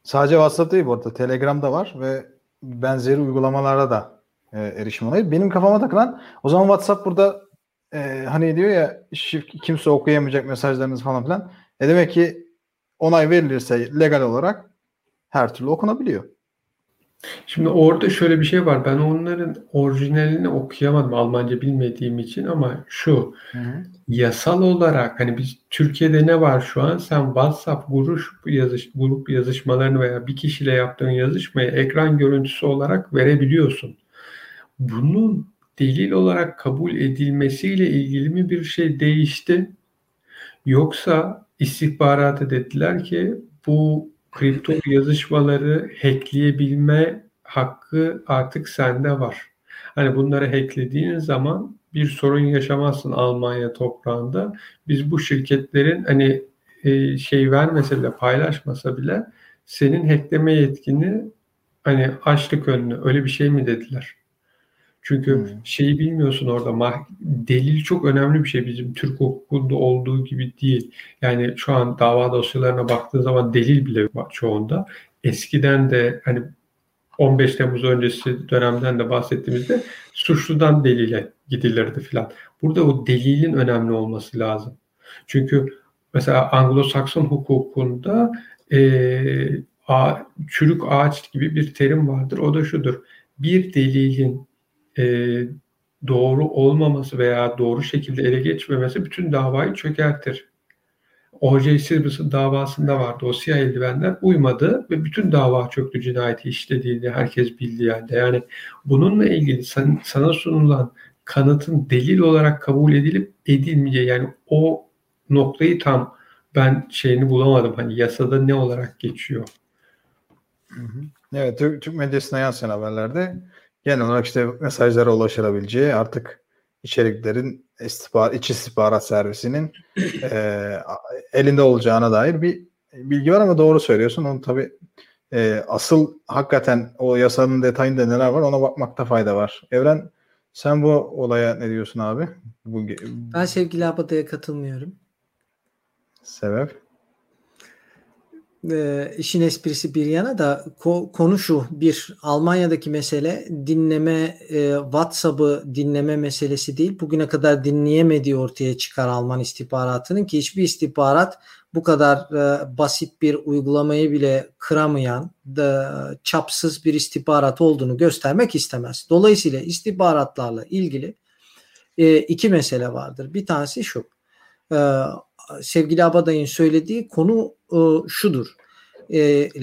Sadece WhatsApp değil bu arada. Telegram'da var ve benzeri uygulamalara da e, erişim oluyor. Benim kafama takılan o zaman WhatsApp burada e, hani diyor ya kimse okuyamayacak mesajlarınız falan filan. E demek ki onay verilirse legal olarak her türlü okunabiliyor. Şimdi orada şöyle bir şey var. Ben onların orijinalini okuyamadım Almanca bilmediğim için ama şu hı yasal olarak hani biz Türkiye'de ne var şu an? Sen WhatsApp grup yazış grup yazışmalarını veya bir kişiyle yaptığın yazışmayı ekran görüntüsü olarak verebiliyorsun. Bunun delil olarak kabul edilmesiyle ilgili mi bir şey değişti? Yoksa istihbarata dediler ki bu kripto yazışmaları hackleyebilme hakkı artık sende var. Hani bunları hacklediğin zaman bir sorun yaşamazsın Almanya toprağında. Biz bu şirketlerin hani e, şey vermese bile paylaşmasa bile senin hackleme yetkini hani açlık önünü öyle bir şey mi dediler? Çünkü hmm. şeyi bilmiyorsun orada mah- delil çok önemli bir şey bizim Türk hukukunda olduğu gibi değil. Yani şu an dava dosyalarına baktığın zaman delil bile var çoğunda. Eskiden de hani 15 Temmuz öncesi dönemden de bahsettiğimizde suçludan delile gidilirdi filan. Burada o delilin önemli olması lazım. Çünkü mesela Anglo-Sakson hukukunda e, a, çürük ağaç gibi bir terim vardır. O da şudur. Bir delilin e, doğru olmaması veya doğru şekilde ele geçmemesi bütün davayı çökertir. O.J. Simpson davasında vardı. O siyah eldivenler uymadı ve bütün dava çöktü cinayeti işlediğini herkes bildi yani. Yani bununla ilgili san, sana sunulan kanıtın delil olarak kabul edilip edilmeyeceği yani o noktayı tam ben şeyini bulamadım. Hani yasada ne olarak geçiyor? Evet Türk, Türk medyasına yansıyan haberlerde genel olarak işte mesajlara ulaşılabileceği artık içeriklerin istihbar, iç istihbarat servisinin e, elinde olacağına dair bir bilgi var ama doğru söylüyorsun. Onu tabii e, asıl hakikaten o yasanın detayında neler var ona bakmakta fayda var. Evren sen bu olaya ne diyorsun abi? Bu, ben sevgili Abada'ya katılmıyorum. Sebep? E, işin esprisi bir yana da ko- konu şu bir Almanya'daki mesele dinleme e, WhatsApp'ı dinleme meselesi değil. Bugüne kadar dinleyemediği ortaya çıkar Alman istihbaratının ki hiçbir istihbarat bu kadar e, basit bir uygulamayı bile kıramayan da çapsız bir istihbarat olduğunu göstermek istemez. Dolayısıyla istihbaratlarla ilgili e, iki mesele vardır. Bir tanesi şu. E, sevgili Abaday'ın söylediği konu e, şudur. E,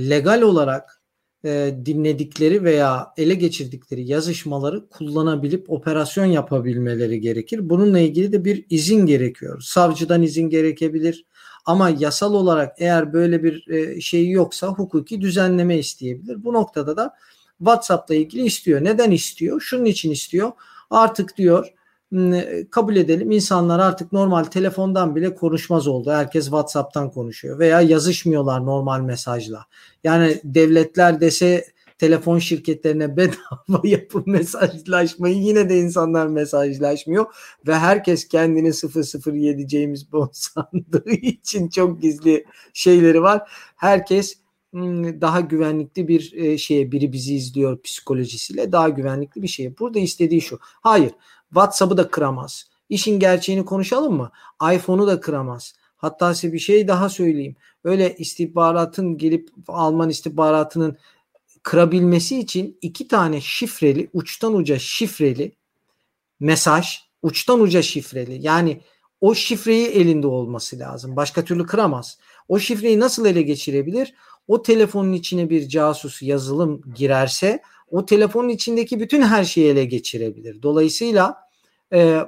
legal olarak e, dinledikleri veya ele geçirdikleri yazışmaları kullanabilip operasyon yapabilmeleri gerekir. Bununla ilgili de bir izin gerekiyor. Savcıdan izin gerekebilir. Ama yasal olarak eğer böyle bir e, şey yoksa hukuki düzenleme isteyebilir. Bu noktada da WhatsApp'la ilgili istiyor. Neden istiyor? Şunun için istiyor. Artık diyor kabul edelim insanlar artık normal telefondan bile konuşmaz oldu. Herkes WhatsApp'tan konuşuyor veya yazışmıyorlar normal mesajla. Yani devletler dese telefon şirketlerine bedava yapın mesajlaşmayı yine de insanlar mesajlaşmıyor ve herkes kendini 007 James Bond sandığı için çok gizli şeyleri var. Herkes daha güvenlikli bir şeye biri bizi izliyor psikolojisiyle daha güvenlikli bir şey. Burada istediği şu. Hayır WhatsApp'ı da kıramaz. İşin gerçeğini konuşalım mı? iPhone'u da kıramaz. Hatta size bir şey daha söyleyeyim. Öyle istihbaratın gelip Alman istihbaratının kırabilmesi için iki tane şifreli, uçtan uca şifreli mesaj, uçtan uca şifreli. Yani o şifreyi elinde olması lazım. Başka türlü kıramaz. O şifreyi nasıl ele geçirebilir? O telefonun içine bir casus yazılım girerse o telefonun içindeki bütün her şeyi ele geçirebilir. Dolayısıyla e,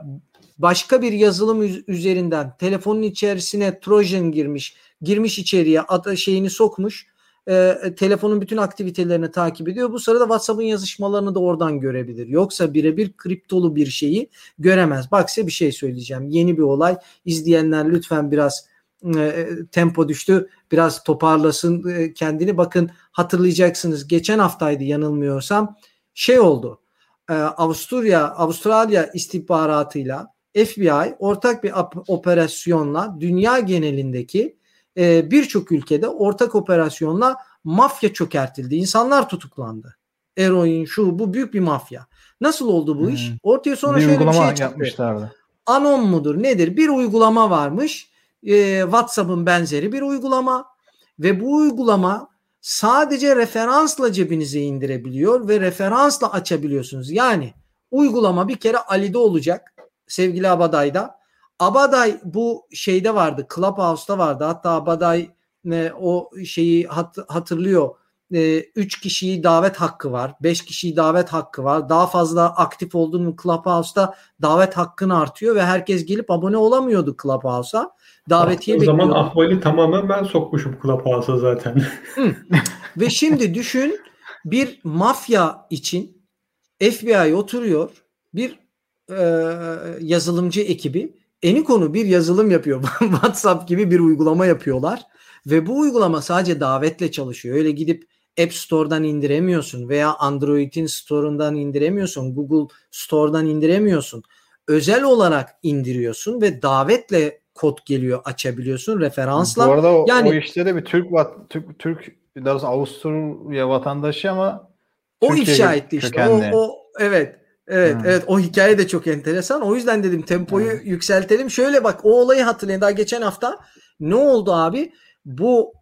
başka bir yazılım üzerinden telefonun içerisine Trojan girmiş, girmiş içeriye ad, şeyini sokmuş, e, telefonun bütün aktivitelerini takip ediyor. Bu sırada WhatsApp'ın yazışmalarını da oradan görebilir. Yoksa birebir kriptolu bir şeyi göremez. Bak size bir şey söyleyeceğim. Yeni bir olay. İzleyenler lütfen biraz e, tempo düştü. Biraz toparlasın e, kendini. Bakın hatırlayacaksınız. Geçen haftaydı yanılmıyorsam. Şey oldu. E, Avusturya, Avustralya istihbaratıyla FBI ortak bir operasyonla dünya genelindeki e, birçok ülkede ortak operasyonla mafya çökertildi. İnsanlar tutuklandı. Eroin şu bu büyük bir mafya. Nasıl oldu bu hmm. iş? Ortaya sonra bir şöyle bir şey çıktı. Yapmışlardı. Anon mudur nedir? Bir uygulama varmış e, WhatsApp'ın benzeri bir uygulama ve bu uygulama sadece referansla cebinize indirebiliyor ve referansla açabiliyorsunuz. Yani uygulama bir kere Ali'de olacak sevgili Abaday'da. Abaday bu şeyde vardı Clubhouse'da vardı hatta Abaday e, o şeyi hat, hatırlıyor. 3 e, kişiyi davet hakkı var. 5 kişiyi davet hakkı var. Daha fazla aktif olduğun Clubhouse'da davet hakkın artıyor ve herkes gelip abone olamıyordu Clubhouse'a davetiye O zaman Ahval'i tamamen ben sokmuşum Clubhouse'a zaten. Ve şimdi düşün bir mafya için FBI oturuyor bir e, yazılımcı ekibi eni konu bir yazılım yapıyor. WhatsApp gibi bir uygulama yapıyorlar. Ve bu uygulama sadece davetle çalışıyor. Öyle gidip App Store'dan indiremiyorsun veya Android'in Store'undan indiremiyorsun. Google Store'dan indiremiyorsun. Özel olarak indiriyorsun ve davetle kod geliyor açabiliyorsun referansla. Bu arada o, yani, o işte de bir Türk Türk Türk daha doğrusu Avusturya vatandaşı ama o Türkiye ifşa etti işte. O, o evet. Evet, hmm. evet o hikaye de çok enteresan. O yüzden dedim tempoyu hmm. yükseltelim. Şöyle bak o olayı hatırlayın. Daha geçen hafta ne oldu abi? Bu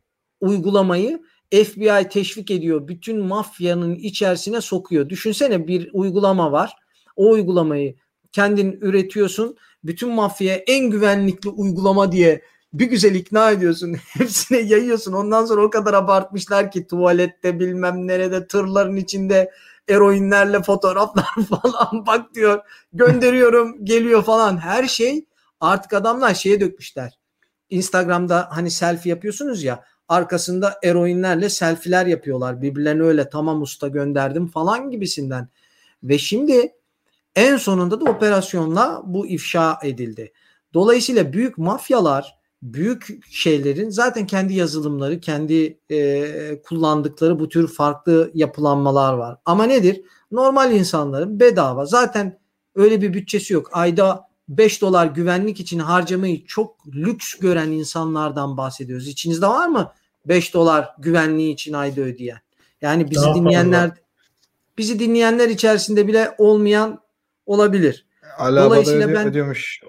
uygulamayı FBI teşvik ediyor. Bütün mafyanın içerisine sokuyor. Düşünsene bir uygulama var. O uygulamayı kendin üretiyorsun bütün mafyaya en güvenlikli uygulama diye bir güzel ikna ediyorsun. Hepsine yayıyorsun. Ondan sonra o kadar abartmışlar ki tuvalette bilmem nerede tırların içinde eroinlerle fotoğraflar falan bak diyor. Gönderiyorum geliyor falan. Her şey artık adamlar şeye dökmüşler. Instagram'da hani selfie yapıyorsunuz ya arkasında eroinlerle selfiler yapıyorlar. Birbirlerine öyle tamam usta gönderdim falan gibisinden. Ve şimdi en sonunda da operasyonla bu ifşa edildi. Dolayısıyla büyük mafyalar büyük şeylerin zaten kendi yazılımları, kendi e, kullandıkları bu tür farklı yapılanmalar var. Ama nedir? Normal insanların bedava zaten öyle bir bütçesi yok. Ayda 5 dolar güvenlik için harcamayı çok lüks gören insanlardan bahsediyoruz. İçinizde var mı 5 dolar güvenliği için ayda ödeyen? Yani bizi Daha dinleyenler fazla. bizi dinleyenler içerisinde bile olmayan olabilir. Alaba'da Dolayısıyla öde- ben ödüyormuş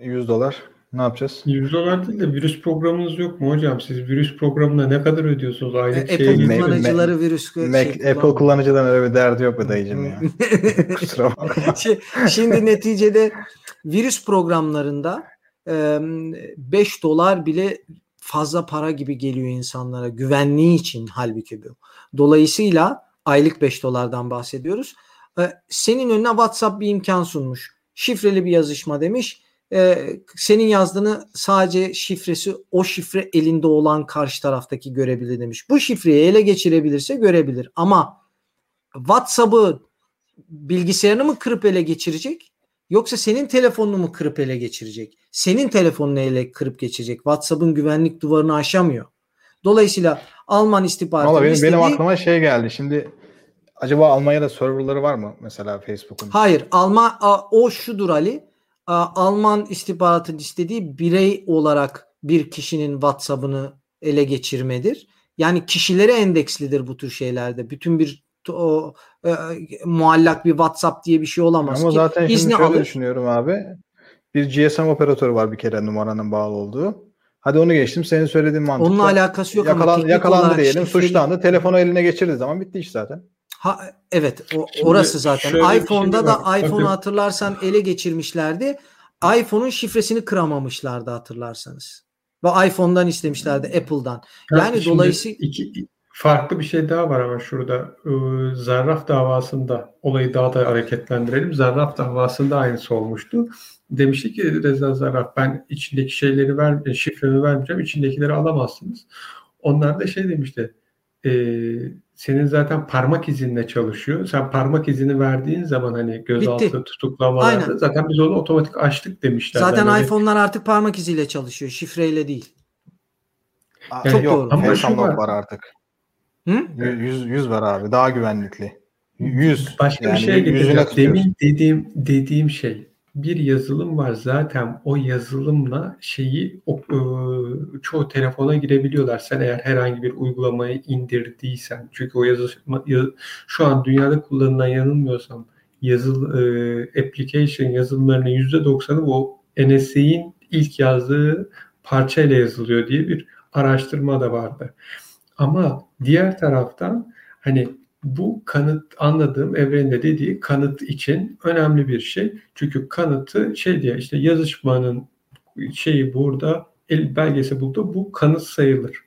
100 dolar. Ne yapacağız? 100 dolar değil de virüs programınız yok mu hocam? Siz virüs programına ne kadar ödüyorsunuz? Aylık e, Apple şeye kullanıcıları Mac, virüs Mac, şey, Apple kullanıcıların öyle bir derdi yok be dayıcım ya. Kusura bakma. Şimdi neticede virüs programlarında 5 dolar bile fazla para gibi geliyor insanlara güvenliği için halbuki bu. Dolayısıyla aylık 5 dolardan bahsediyoruz. E, senin önüne WhatsApp bir imkan sunmuş. Şifreli bir yazışma demiş. E, senin yazdığını sadece şifresi o şifre elinde olan karşı taraftaki görebilir demiş. Bu şifreyi ele geçirebilirse görebilir ama WhatsApp'ı bilgisayarını mı kırıp ele geçirecek? Yoksa senin telefonunu mu kırıp ele geçirecek? Senin telefonunu ele kırıp geçirecek. WhatsApp'ın güvenlik duvarını aşamıyor. Dolayısıyla Alman istihbaratı benim, istediği... benim aklıma şey geldi. Şimdi acaba Almanya'da serverları var mı mesela Facebook'un? Hayır. Alman o şudur Ali. Alman istihbaratın istediği birey olarak bir kişinin WhatsApp'ını ele geçirmedir. Yani kişilere endekslidir bu tür şeylerde. Bütün bir o e, muallak bir WhatsApp diye bir şey olamaz Ama ki. zaten şimdi İzni şöyle alır. düşünüyorum abi. Bir GSM operatörü var bir kere numaranın bağlı olduğu. Hadi onu geçtim. Senin söylediğin mantıkla. Onunla alakası yok ama Yakalan, teknik yakalandı diyelim. şifreli- Suçlandı. Telefonu eline geçirdiği zaman bitti iş zaten. Ha, evet o, orası zaten. şey iPhone'da da iPhone'u hatırlarsan ele geçirmişlerdi. iPhone'un şifresini kıramamışlardı hatırlarsanız. Ve iPhone'dan istemişlerdi Apple'dan. Yani Şimdi dolayısıyla iki farklı bir şey daha var ama şurada Ee, Zarraf davasında olayı daha da hareketlendirelim. Zarraf davasında aynısı olmuştu. Demişti ki Reza Zarraf ben içindeki şeyleri ver, şifremi vermeyeceğim, içindekileri alamazsınız. Onlar da şey demişti. "Ee, senin zaten parmak izinle çalışıyor. Sen parmak izini verdiğin zaman hani gözaltı tutuklamalarda Aynen. zaten biz onu otomatik açtık demişler. zaten Yani iPhone'lar artık parmak iziyle çalışıyor. Şifreyle değil. Aa, Çok yok, doğru. Ama Face şu Unlock var. var artık. Hı? Y- Yüz, yüz var abi. Daha güvenlikli. Yüz. Başka Yani bir şeye yüzüne getireceğim. Demin dediğim dediğim şey bir yazılım var zaten o yazılımla şeyi e, çoğu telefona girebiliyorlar. Sen eğer herhangi bir uygulamayı indirdiysen çünkü o yazılma ya- şu an dünyada kullanılan yanılmıyorsam yazıl e, application yazılımlarının %90'ı o NSA'in ilk yazdığı parçayla yazılıyor diye bir araştırma da vardı. Ama diğer taraftan hani bu kanıt anladığım evrende dediği kanıt için önemli bir şey. Çünkü kanıtı şey diye işte yazışmanın şeyi burada el belgesi burada bu kanıt sayılır.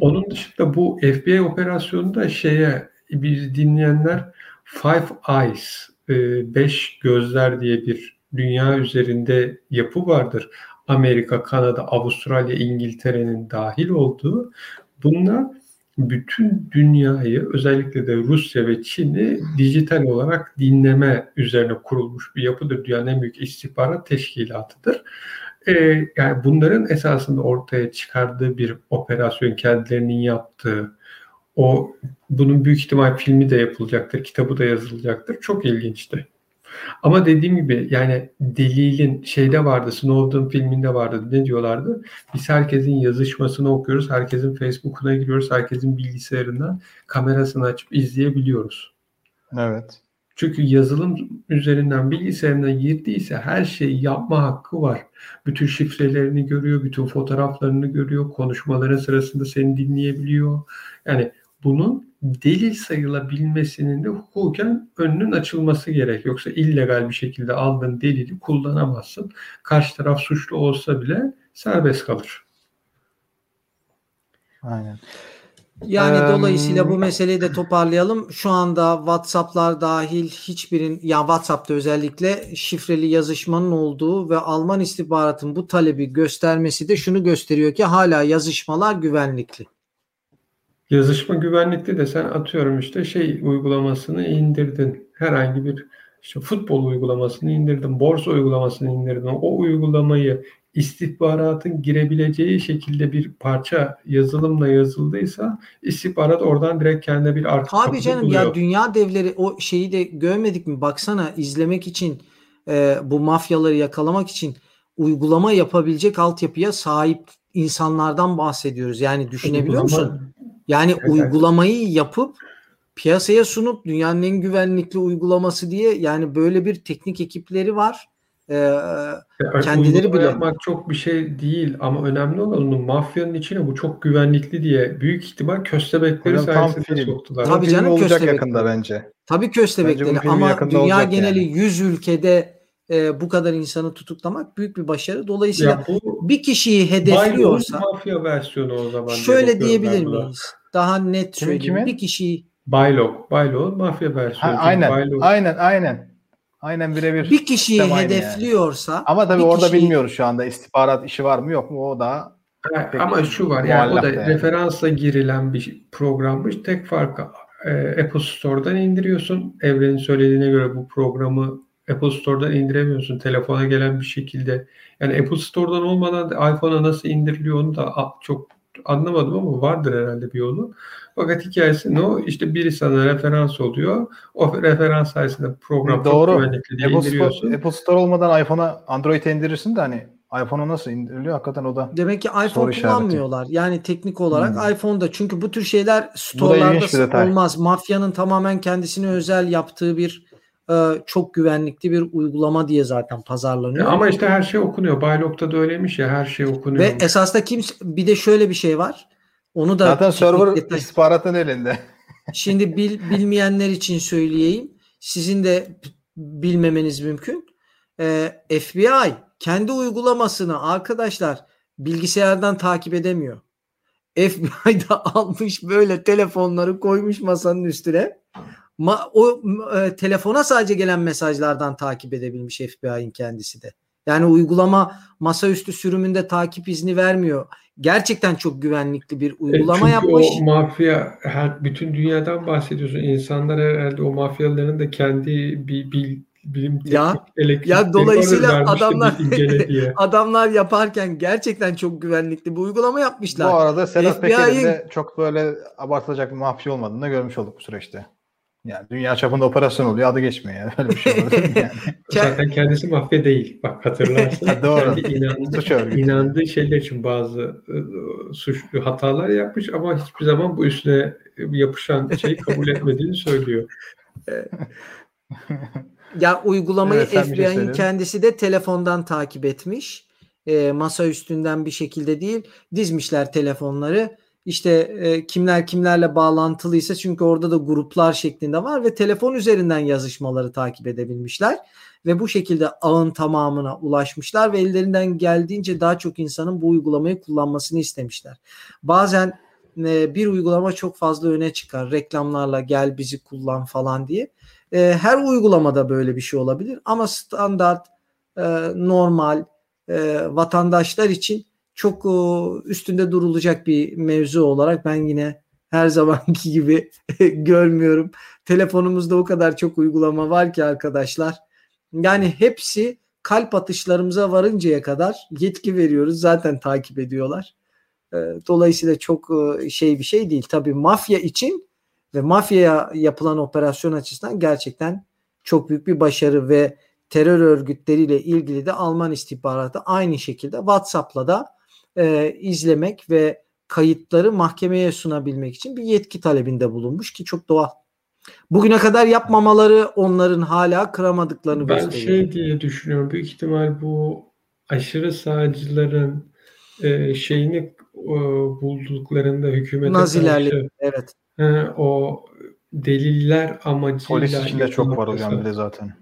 Onun dışında bu FBI operasyonunda şeye biz dinleyenler Five Eyes, e, beş gözler diye bir dünya üzerinde yapı vardır. Amerika, Kanada, Avustralya, İngiltere'nin dahil olduğu. Bunlar bütün dünyayı özellikle de Rusya ve Çin'i dijital olarak dinleme üzerine kurulmuş bir yapıdır. Dünyanın en büyük istihbarat teşkilatıdır. Ee, yani bunların esasında ortaya çıkardığı bir operasyon kendilerinin yaptığı o bunun büyük ihtimal filmi de yapılacaktır, kitabı da yazılacaktır. Çok ilginçti. Ama dediğim gibi yani delilin şeyde vardı, Snowden filminde vardı. Ne diyorlardı? Biz herkesin yazışmasını okuyoruz, herkesin Facebook'una giriyoruz, herkesin bilgisayarından kamerasını açıp izleyebiliyoruz. Evet. Çünkü yazılım üzerinden bilgisayarına girdiyse her şeyi yapma hakkı var. Bütün şifrelerini görüyor, bütün fotoğraflarını görüyor, konuşmaların sırasında seni dinleyebiliyor. Yani bunun delil sayılabilmesinin de hukuken önünün açılması gerek. Yoksa illegal bir şekilde aldığın delili kullanamazsın. Karşı taraf suçlu olsa bile serbest kalır. Aynen. Yani Eee, dolayısıyla bu meseleyi de toparlayalım. Şu anda WhatsApp'lar dahil hiçbirin ya WhatsApp'ta özellikle şifreli yazışmanın olduğu ve Alman istihbaratın bu talebi göstermesi de şunu gösteriyor ki hala yazışmalar güvenlikli. Yazışma güvenlikli de sen atıyorum işte şey uygulamasını indirdin. Herhangi bir işte futbol uygulamasını indirdin, borsa uygulamasını indirdin. O uygulamayı istihbaratın girebileceği şekilde bir parça yazılımla yazıldıysa istihbarat oradan direkt kendine bir arka Abi kapı canım buluyor. ya dünya devleri o şeyi de görmedik mi? Baksana izlemek için e, bu mafyaları yakalamak için uygulama yapabilecek altyapıya sahip insanlardan bahsediyoruz. Yani düşünebiliyor Uygulama- musun? Yani Evet, evet. uygulamayı yapıp piyasaya sunup dünyanın en güvenlikli uygulaması diye yani böyle bir teknik ekipleri var. Ee, kendileri uygulama bile- yapmak çok bir şey değil ama önemli olan onun mafyanın içine bu çok güvenlikli diye büyük ihtimal köstebekleri Hocam tam sayesinde film. soktular. Tabii Film canım, olacak köstebek. yakında bence. tabii Bence köstebekleri film ama dünya geneli yani. 100 ülkede e, bu kadar insanı tutuklamak büyük bir başarı. Dolayısıyla Ya bu bir kişiyi hedefliyorsa mafya versiyonu o zaman. şöyle diyebilir miyiz? Daha net söyleyeyim. kimin? Bir kişiyi Baylok. Baylok mafya Ha, versiyonu. aynen. Baylok. Aynen aynen. Aynen birebir. bir kişiyi aynı yani. hedefliyorsa Ama tabii orada kişiyi- bilmiyoruz şu anda istihbarat işi var mı yok mu o da Ha, Peki, Ama şu var yani o da yani. referansla girilen bir programmış. Tek farkı e, Apple Store'dan indiriyorsun. Evrenin söylediğine göre bu programı Apple Store'dan indiremiyorsun. Telefona gelen bir şekilde. Yani Apple Store'dan olmadan da iPhone'a nasıl indiriliyor onu da çok anlamadım ama vardır herhalde bir yolu. Fakat hikayesi ne o? İşte biri sana referans oluyor. O referans sayesinde program çok Doğru. güvenlikli diye Apple indiriyorsun. Store, Apple Store olmadan iPhone'a Android'e indirirsin de hani iPhone'a nasıl indiriliyor hakikaten o da. Demek ki Soru iPhone işareti. kullanmıyorlar. Yani teknik olarak Hmm. iPhone'da. Çünkü bu tür şeyler storelarda olmaz. Mafyanın tamamen kendisine özel yaptığı bir e, çok güvenlikli bir uygulama diye zaten pazarlanıyor. Ama işte her şey okunuyor. Baylok'ta da öyleymiş ya her şey okunuyor. Ve esas da kimse bir de şöyle bir şey var. Onu da Zaten server detay- istihbaratın elinde. Şimdi bil, bilmeyenler için söyleyeyim. Sizin de bilmemeniz mümkün. Ee, FBI kendi uygulamasını arkadaşlar bilgisayardan takip edemiyor. FBI da almış böyle telefonları koymuş masanın üstüne. Ma- o e, telefona sadece gelen mesajlardan takip edebilmiş FBI'nin kendisi de. Yani uygulama masaüstü sürümünde takip izni vermiyor. Gerçekten çok güvenlikli bir E, uygulama çünkü yapmış. o mafya her bütün dünyadan bahsediyorsun. İnsanlar herhalde o mafyaların da kendi bir bil, bilim Ya, teknik, elektrik ya dolayısıyla adamlar-. Adamlar yaparken gerçekten çok güvenlikli bir uygulama Bu yapmışlar. arada Sedat FBI'nin Peker'in de çok böyle abartılacak bir mafya olmadığını da görmüş olduk bu süreçte. Yani dünya çapında operasyon oluyor adı geçmiyor yani. Öyle bir şey yani. Zaten kendisi mafya değil. Bak hatırlarsın. Ha, doğru. Kendi inandığı, inandığı şeyler için bazı e, suçlu hatalar yapmış ama hiçbir zaman bu üstüne yapışan şeyi kabul etmediğini söylüyor. Ya uygulamayı Evet, şey FBI'nin kendisi de telefondan takip etmiş. E, masa üstünden bir şekilde değil. Dizmişler telefonları. İşte e, kimler kimlerle bağlantılıysa çünkü orada da gruplar şeklinde var ve telefon üzerinden yazışmaları takip edebilmişler. Ve bu şekilde ağın tamamına ulaşmışlar ve ellerinden geldiğince daha çok insanın bu uygulamayı kullanmasını istemişler. Bazen e, bir uygulama çok fazla öne çıkar. Reklamlarla gel bizi kullan falan diye. E, her uygulamada böyle bir şey olabilir ama standart e, normal e, vatandaşlar için çok e, üstünde durulacak bir mevzu olarak ben yine her zamanki gibi görmüyorum. Telefonumuzda o kadar çok uygulama var ki arkadaşlar. Yani hepsi kalp atışlarımıza varıncaya kadar yetki veriyoruz. Zaten takip ediyorlar. E, Dolayısıyla çok e, şey bir şey değil. Tabii mafya için ve mafyaya yapılan operasyon açısından gerçekten çok büyük bir başarı ve terör örgütleriyle ilgili de Alman istihbaratı aynı şekilde WhatsApp'la da e, izlemek ve kayıtları mahkemeye sunabilmek için bir yetki talebinde bulunmuş ki çok doğal. Bugüne kadar yapmamaları onların hala kıramadıklarını Ben gösteriyor. şey diye düşünüyorum. Büyük ihtimal bu aşırı sağcıların e, şeyini e, bulduklarında hükümete Nazilerle karşı evet. e, o deliller amacıyla Polis içinde çok var hocam bir de zaten.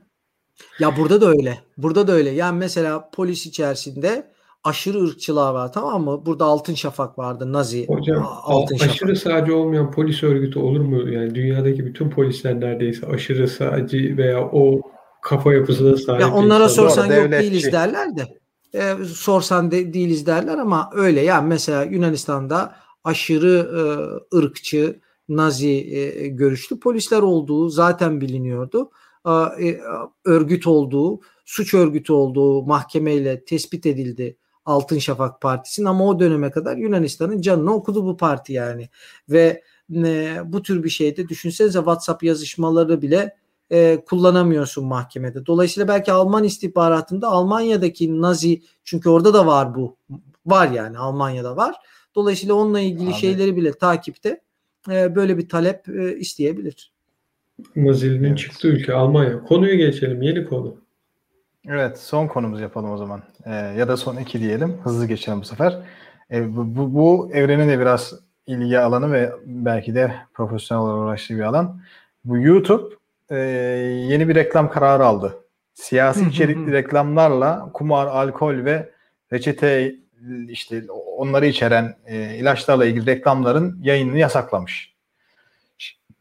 Ya burada da öyle. Burada da öyle. Yani mesela polis içerisinde aşırı ırkçılığa var tamam mı? Burada Altın Şafak vardı. Nazi. Hocam Altın a- Şafak. aşırı sağcı olmayan polis örgütü olur mu? Yani dünyadaki bütün polisler neredeyse aşırı sağcı veya o kafa yapısına sahip Ya onlara insanlar. sorsan Doğru, yok devletçi. değiliz derler de. E, sorsan de, değiliz derler ama öyle. Yani mesela Yunanistan'da aşırı e, ırkçı, nazi e, görüşlü polisler olduğu zaten biliniyordu. E, e, örgüt olduğu, suç örgütü olduğu mahkemeyle tespit edildi Altın Şafak Partisi'nin ama o döneme kadar Yunanistan'ın canını okudu bu parti yani. Ve e, bu tür bir şeyde düşünsenize WhatsApp yazışmaları bile e, kullanamıyorsun mahkemede. Dolayısıyla belki Alman istihbaratında Almanya'daki Nazi çünkü orada da var bu. Var yani Almanya'da var. Dolayısıyla onunla ilgili Abi. şeyleri bile takipte e, böyle bir talep e, isteyebilir. Nazilli'nin Evet. çıktığı ülke Almanya. Konuyu geçelim. Yeni konu. Evet son konumuz yapalım o zaman. Ee, ya da son iki diyelim. Hızlı geçelim bu sefer. Ee, bu, bu, bu evrenin de biraz ilgi alanı ve belki de profesyonel olarak uğraştığı bir alan. Bu YouTube e, yeni bir reklam kararı aldı. siyasi içerikli reklamlarla kumar, alkol ve reçete işte onları içeren e, ilaçlarla ilgili reklamların yayınını yasaklamış.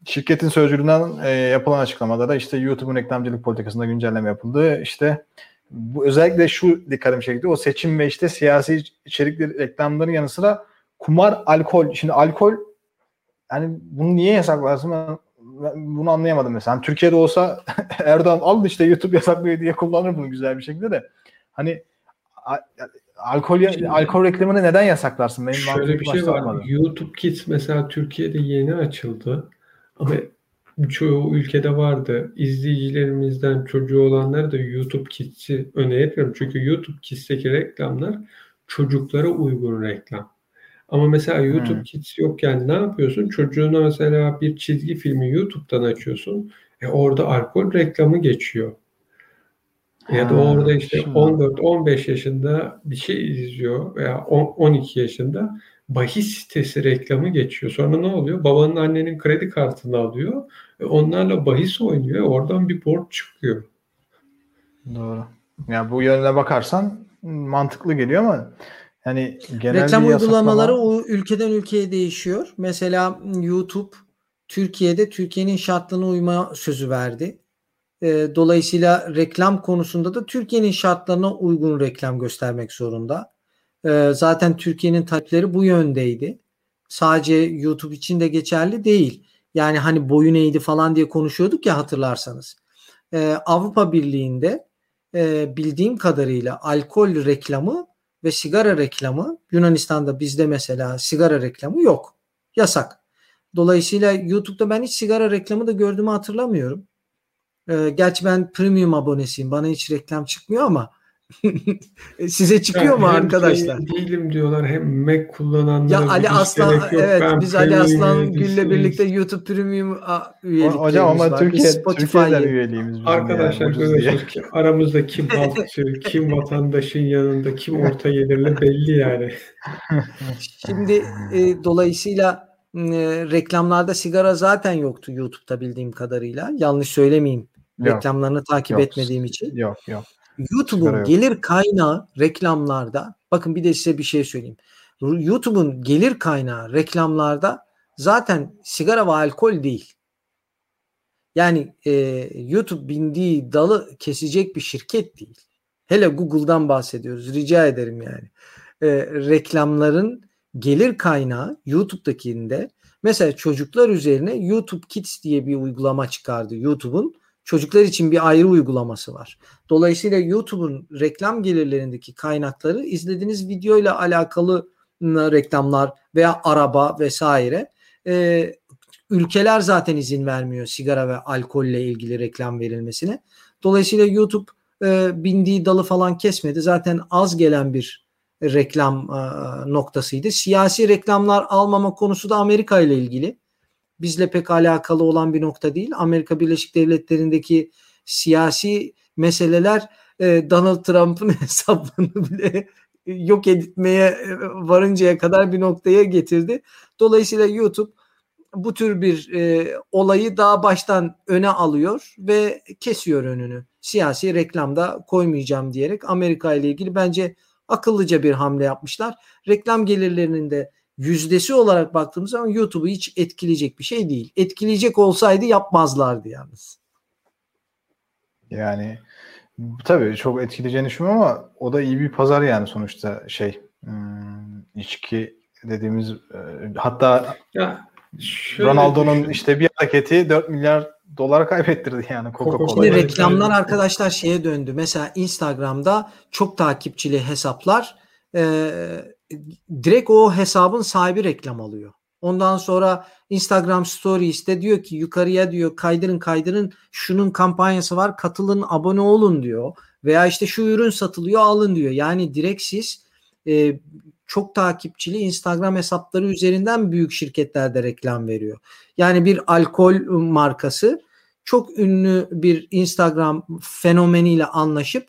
Şirketin sözcülüğünden e, yapılan açıklamada da işte YouTube'un reklamcılık politikasında güncelleme yapıldı. İşte bu özellikle şu dikkatimi çekti. O seçim ve işte siyasi içerikli reklamların yanı sıra kumar, alkol. Şimdi alkol yani bunu niye yasaklarsın? Ben, ben bunu anlayamadım mesela. Hani Türkiye'de olsa Erdoğan al işte YouTube yasaklıyor diye kullanır bunu güzel bir şekilde de. Hani alkol Şimdi, alkol reklamını neden yasaklarsın? Benim şöyle bir şey var. YouTube Kids mesela Türkiye'de yeni açıldı. Ama çoğu ülkede vardı. İzleyicilerimizden çocuğu olanlar da YouTube Kids'i öneriyorum. Çünkü YouTube Kids'teki reklamlar çocuklara uygun reklam. Ama mesela YouTube hmm. Kids yokken ne yapıyorsun? Çocuğuna mesela bir çizgi filmi YouTube'dan açıyorsun. E orada alkol reklamı geçiyor. Ya da orada işte 14-15 yaşında bir şey izliyor veya 12 yaşında bahis sitesi reklamı geçiyor. Sonra ne oluyor? Babanın annenin kredi kartını alıyor. E onlarla bahis oynuyor. Oradan bir borç çıkıyor. Doğru. Ya bu yönüne bakarsan mantıklı geliyor ama yani genel reklam uygulamaları o ülkeden ülkeye değişiyor. Mesela YouTube Türkiye'de Türkiye'nin şartlarına uyma sözü verdi. E, dolayısıyla reklam konusunda da Türkiye'nin şartlarına uygun reklam göstermek zorunda. E, zaten Türkiye'nin talepleri bu yöndeydi. Sadece YouTube için de geçerli değil. Yani hani boyun eğdi falan diye konuşuyorduk ya hatırlarsanız. E, Avrupa Birliği'nde bildiğim kadarıyla alkol reklamı ve sigara reklamı Yunanistan'da bizde mesela sigara reklamı yok. Yasak. Dolayısıyla YouTube'da ben hiç sigara reklamı da gördüğümü hatırlamıyorum. Ee, gerçi ben premium abonesiyim. Bana hiç reklam çıkmıyor ama Size çıkıyor yani mu arkadaşlar? Şey değilim diyorlar. Hem Mac kullananlara Ya Ali Aslan evet ben biz Ali Aslan Gül'le birlikte YouTube Premium üyeliklerimiz Hocam ama var. Türkiye, Spotify'den üyeliğimiz Arkadaşlar yani, görüyorsunuz ki aramızda kim halkçı, kim vatandaşın yanında, kim orta gelirli belli yani. Şimdi e, dolayısıyla e, reklamlarda sigara zaten yoktu YouTube'da bildiğim kadarıyla. Yanlış söylemeyeyim. Yok, reklamlarını takip yok, etmediğim için. Yok yok. YouTube'un gelir kaynağı reklamlarda bakın bir de size bir şey söyleyeyim. YouTube'un gelir kaynağı reklamlarda zaten sigara ve alkol değil. Yani e, YouTube bindiği dalı kesecek bir şirket değil. Hele Google'dan bahsediyoruz. Rica ederim yani. E, reklamların gelir kaynağı YouTube'dakinde mesela çocuklar üzerine YouTube Kids diye bir uygulama çıkardı YouTube'un. Çocuklar için bir ayrı uygulaması var. Dolayısıyla YouTube'un reklam gelirlerindeki kaynakları izlediğiniz video ile alakalı reklamlar veya araba vesaire. Ee, ülkeler zaten izin vermiyor sigara ve alkolle ilgili reklam verilmesine. Dolayısıyla YouTube e, bindiği dalı falan kesmedi. Zaten az gelen bir reklam e, noktasıydı. Siyasi reklamlar almama konusu da Amerika ile ilgili bizle pek alakalı olan bir nokta değil. Amerika Birleşik Devletleri'ndeki siyasi meseleler e, Donald Trump'ın hesabını bile yok etmeye e, varıncaya kadar bir noktaya getirdi. Dolayısıyla YouTube bu tür bir e, olayı daha baştan öne alıyor ve kesiyor önünü. Siyasi reklamda koymayacağım diyerek Amerika ile ilgili bence akıllıca bir hamle yapmışlar. Reklam gelirlerinin de yüzdesi olarak baktığımız zaman YouTube'u hiç etkileyecek bir şey değil. Etkileyecek olsaydı yapmazlardı yalnız. Yani tabii çok etkileyeceğini düşünmüyorum ama o da iyi bir pazar yani sonuçta şey hmm, içki dediğimiz e, hatta ya Ronaldo'nun işte bir hareketi 4 milyar dolar kaybettirdi yani Coca-Cola. Şimdi reklamlar arkadaşlar şeye döndü. Mesela Instagram'da çok takipçili hesaplar e, direkt o hesabın sahibi reklam alıyor. Ondan sonra Instagram Stories'te diyor ki yukarıya diyor kaydırın kaydırın şunun kampanyası var katılın abone olun diyor. Veya işte şu ürün satılıyor alın diyor. Yani direkt siz e, çok takipçili Instagram hesapları üzerinden büyük şirketlerde reklam veriyor. Yani bir alkol markası çok ünlü bir Instagram fenomeniyle anlaşıp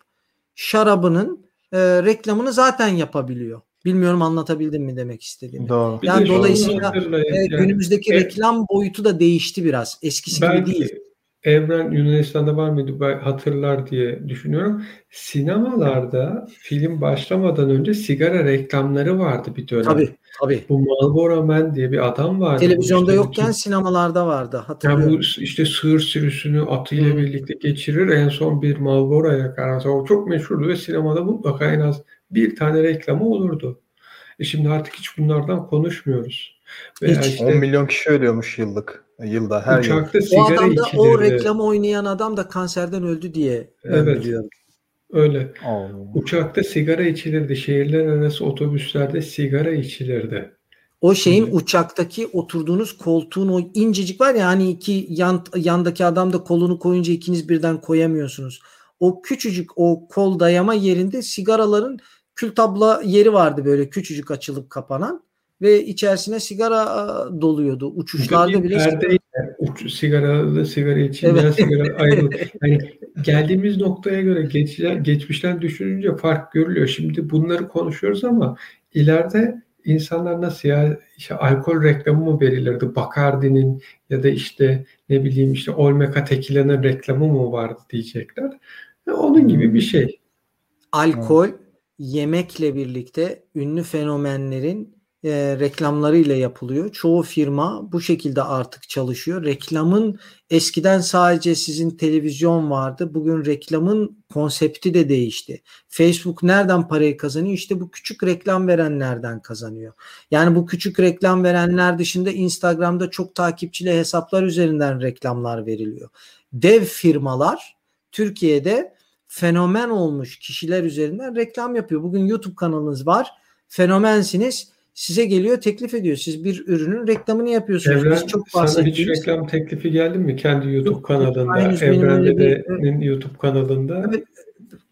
şarabının e, reklamını zaten yapabiliyor. Bilmiyorum anlatabildim mi demek istediğimi. Doğru. Yani dolayısıyla e, günümüzdeki yani, reklam boyutu da değişti biraz. Eskisi belki, gibi değil. Evren Yunanistan'da var mıydı hatırlar diye düşünüyorum. Sinemalarda film başlamadan önce sigara reklamları vardı bir dönem. Tabii tabii. Bu Marlboro Man diye bir adam vardı. Televizyonda işte yokken bütün- sinemalarda vardı. yani Hatırlıyorum. bu işte sığır sürüsünü atıyla Hı. birlikte geçirir. En son bir Marlboro yakar. O çok meşhurdu ve sinemada mutlaka en az bir tane reklamı olurdu. E şimdi artık hiç bunlardan konuşmuyoruz. Veya Hiç. işte 10 milyon kişi ölüyormuş yıllık. Yılda her yıl. uçakta o sigara adam da o reklamı oynayan adam da kanserden öldü diye Evet. biliyorum. Öyle. Oo. Uçakta sigara içilirdi. Şehirler arası otobüslerde sigara içilirdi. O şeyin Hı. uçaktaki oturduğunuz koltuğun o incecik var ya hani iki yan, yandaki adam da kolunu koyunca ikiniz birden koyamıyorsunuz. O küçücük o kol dayama yerinde sigaraların kül tabla yeri vardı böyle küçücük açılıp kapanan ve içerisine sigara doluyordu. Uçuşlarda bile uç, sigaralı sigara içilmeyen Evet. sigara ayrı. Yani geldiğimiz noktaya göre geçen, geçmişten düşününce fark görülüyor. Şimdi bunları konuşuyoruz ama ileride insanlar nasıl ya işte alkol reklamı mı verilirdi? Bacardi'nin ya da işte ne bileyim işte Olmeca Tequila'nın reklamı mı vardı diyecekler. Onun gibi bir şey. alkol yemekle birlikte ünlü fenomenlerin e, reklamlarıyla yapılıyor. Çoğu firma bu şekilde artık çalışıyor. Reklamın eskiden sadece sizin televizyon vardı. Bugün reklamın konsepti de değişti. Facebook nereden parayı kazanıyor? İşte bu küçük reklam verenlerden kazanıyor. Yani bu küçük reklam verenler dışında Instagram'da çok takipçili hesaplar üzerinden reklamlar veriliyor. Dev firmalar Türkiye'de fenomen olmuş kişiler üzerinden reklam yapıyor. Bugün YouTube kanalınız var. Fenomensiniz. Size geliyor teklif ediyor. Siz bir ürünün reklamını yapıyorsunuz. Evren Biz çok sana hiç reklam teklifi geldi mi kendi YouTube Yok, kanalında? Evren öyle bir- Dede'nin YouTube kanalında. Evet.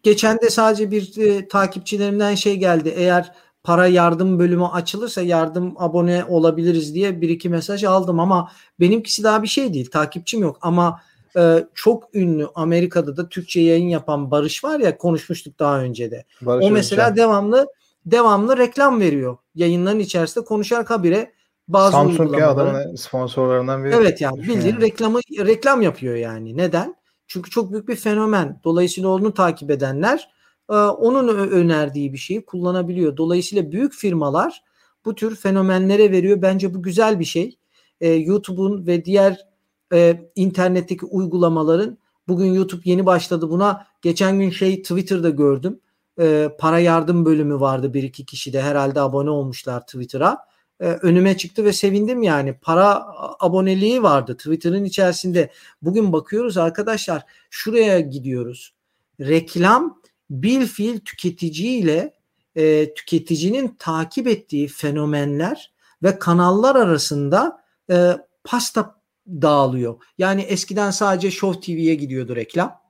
geçen de sadece bir e, takipçilerimden şey geldi. Eğer para yardım bölümü açılırsa yardım abone olabiliriz diye bir iki mesaj aldım ama benimkisi daha bir şey değil. Takipçim yok ama e, çok ünlü Amerika'da da Türkçe yayın yapan Barış var ya konuşmuştuk daha önce de. Barış O mesela Özcan. devamlı devamlı reklam veriyor. Yayınların içerisinde konuşarak habire bazı Samsung ya adamın sponsorlarından biri. Evet yani bildiğin reklamı reklam yapıyor yani. Neden? Çünkü çok büyük bir fenomen. Dolayısıyla onu takip edenler e, onun önerdiği bir şeyi kullanabiliyor. Dolayısıyla büyük firmalar bu tür fenomenlere veriyor. Bence bu güzel bir şey. E, YouTube'un ve diğer e, internetteki uygulamaların bugün YouTube yeni başladı buna. Geçen gün şey Twitter'da gördüm. E, para yardım bölümü vardı bir iki kişi de herhalde abone olmuşlar Twitter'a e, önüme çıktı ve sevindim yani. Para aboneliği vardı Twitter'ın içerisinde. Bugün bakıyoruz arkadaşlar şuraya gidiyoruz. Reklam bil fiil tüketiciyle e, tüketicinin takip ettiği fenomenler ve kanallar arasında e, pasta dağılıyor. Yani eskiden sadece Show TV'ye gidiyordu reklam.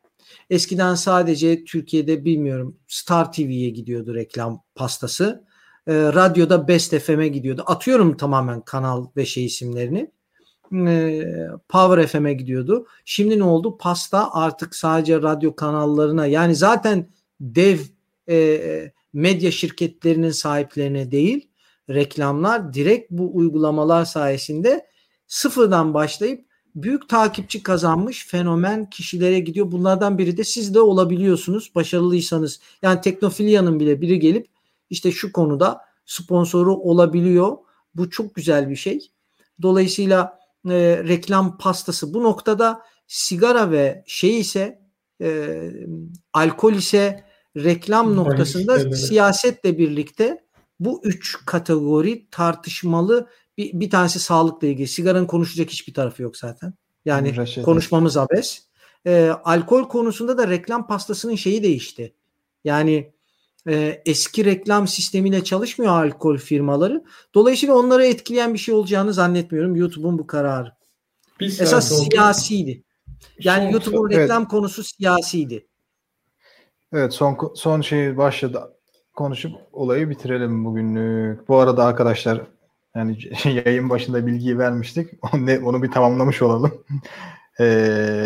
Eskiden sadece Türkiye'de bilmiyorum Star TV'ye gidiyordu reklam pastası e, radyoda Best FM'e gidiyordu. Atıyorum tamamen kanal ve şey isimlerini. E, Power FM'e gidiyordu. Şimdi ne oldu? Pasta artık sadece radyo kanallarına yani zaten dev e, medya şirketlerinin sahiplerine değil reklamlar direkt bu uygulamalar sayesinde sıfırdan başlayıp büyük takipçi kazanmış fenomen kişilere gidiyor. Bunlardan biri de siz de olabiliyorsunuz başarılıysanız. Yani Teknofilia'nın bile biri gelip işte şu konuda sponsoru olabiliyor. Bu çok güzel bir şey. Dolayısıyla e, reklam pastası bu noktada sigara ve şey ise e, alkol ise reklam Bahis noktasında siyasetle birlikte bu üç kategori tartışmalı. Bir, bir tanesi sağlıkla ilgili. Sigaranın konuşacak hiçbir tarafı yok zaten. Yani Reçete. konuşmamız abes. E, alkol konusunda da reklam pastasının şeyi değişti. Yani e, eski reklam sistemiyle çalışmıyor alkol firmaları. Dolayısıyla onları etkileyen bir şey olacağını zannetmiyorum YouTube'un bu kararı. Bir Esas oldu. siyasiydi. Yani Son- YouTube'un evet. reklam konusu siyasiydi. Evet son son şey başladı. Konuşup olayı bitirelim bugünlük. Bu arada arkadaşlar yani yayın başında bilgiyi vermiştik. Onu, onu bir tamamlamış olalım. Ee,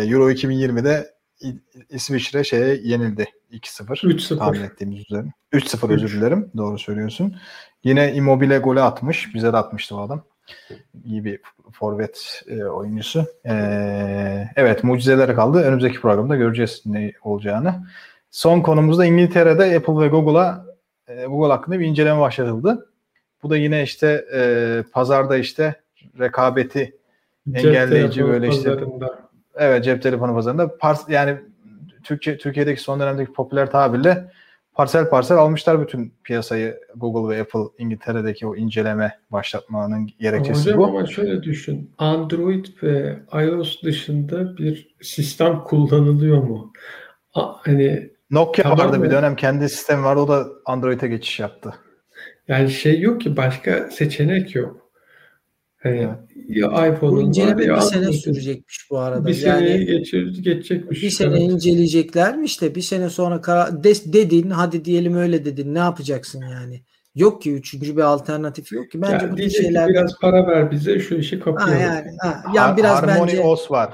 Euro 2020'de İ- İsviçre şeye yenildi 2-0. 3-0. Tahmin ettiğimiz üzere. 3-0 özür dilerim. Doğru söylüyorsun. Yine Immobile golü atmış. Bize de atmıştı o adam. İyi bir forvet e, oyuncusu. E, evet mucizeler kaldı. Önümüzdeki programda göreceğiz ne olacağını. Son konumuzda İngiltere'de Apple ve Google'a e, Google hakkında bir inceleme başlatıldı. Bu da yine işte e, pazarda işte rekabeti Cep engelleyici böyle işte pazarında. evet cep telefonu pazarında pars yani Türkiye Türkiye'deki son dönemdeki popüler tabirle parsel parsel almışlar bütün piyasayı Google ve Apple İngiltere'deki o inceleme başlatmanın gerekçesi Hocam bu. ama şöyle düşün. Android ve iOS dışında bir sistem kullanılıyor mu? A- Hani Nokia Tamam vardı bir mı? dönem kendi sistemi vardı o da Android'e geçiş yaptı. Yani şey yok ki başka seçenek yok. Hani Evet. ya Bu iPhone'un var inceleme ya bir sene Android'in. sürecekmiş bu arada. Bir seneye yani geçir, geçecekmiş. bir sene Evet. inceleyeceklermiş de bir sene sonra karar de- dedin hadi diyelim öyle dedin ne yapacaksın yani? Yok ki üçüncü bir alternatif yok ki. Bence Ya bu ki şeyler biraz para ver bize şu işi ha, kapayalım. yani ha, yani biraz Harmony bence OS var.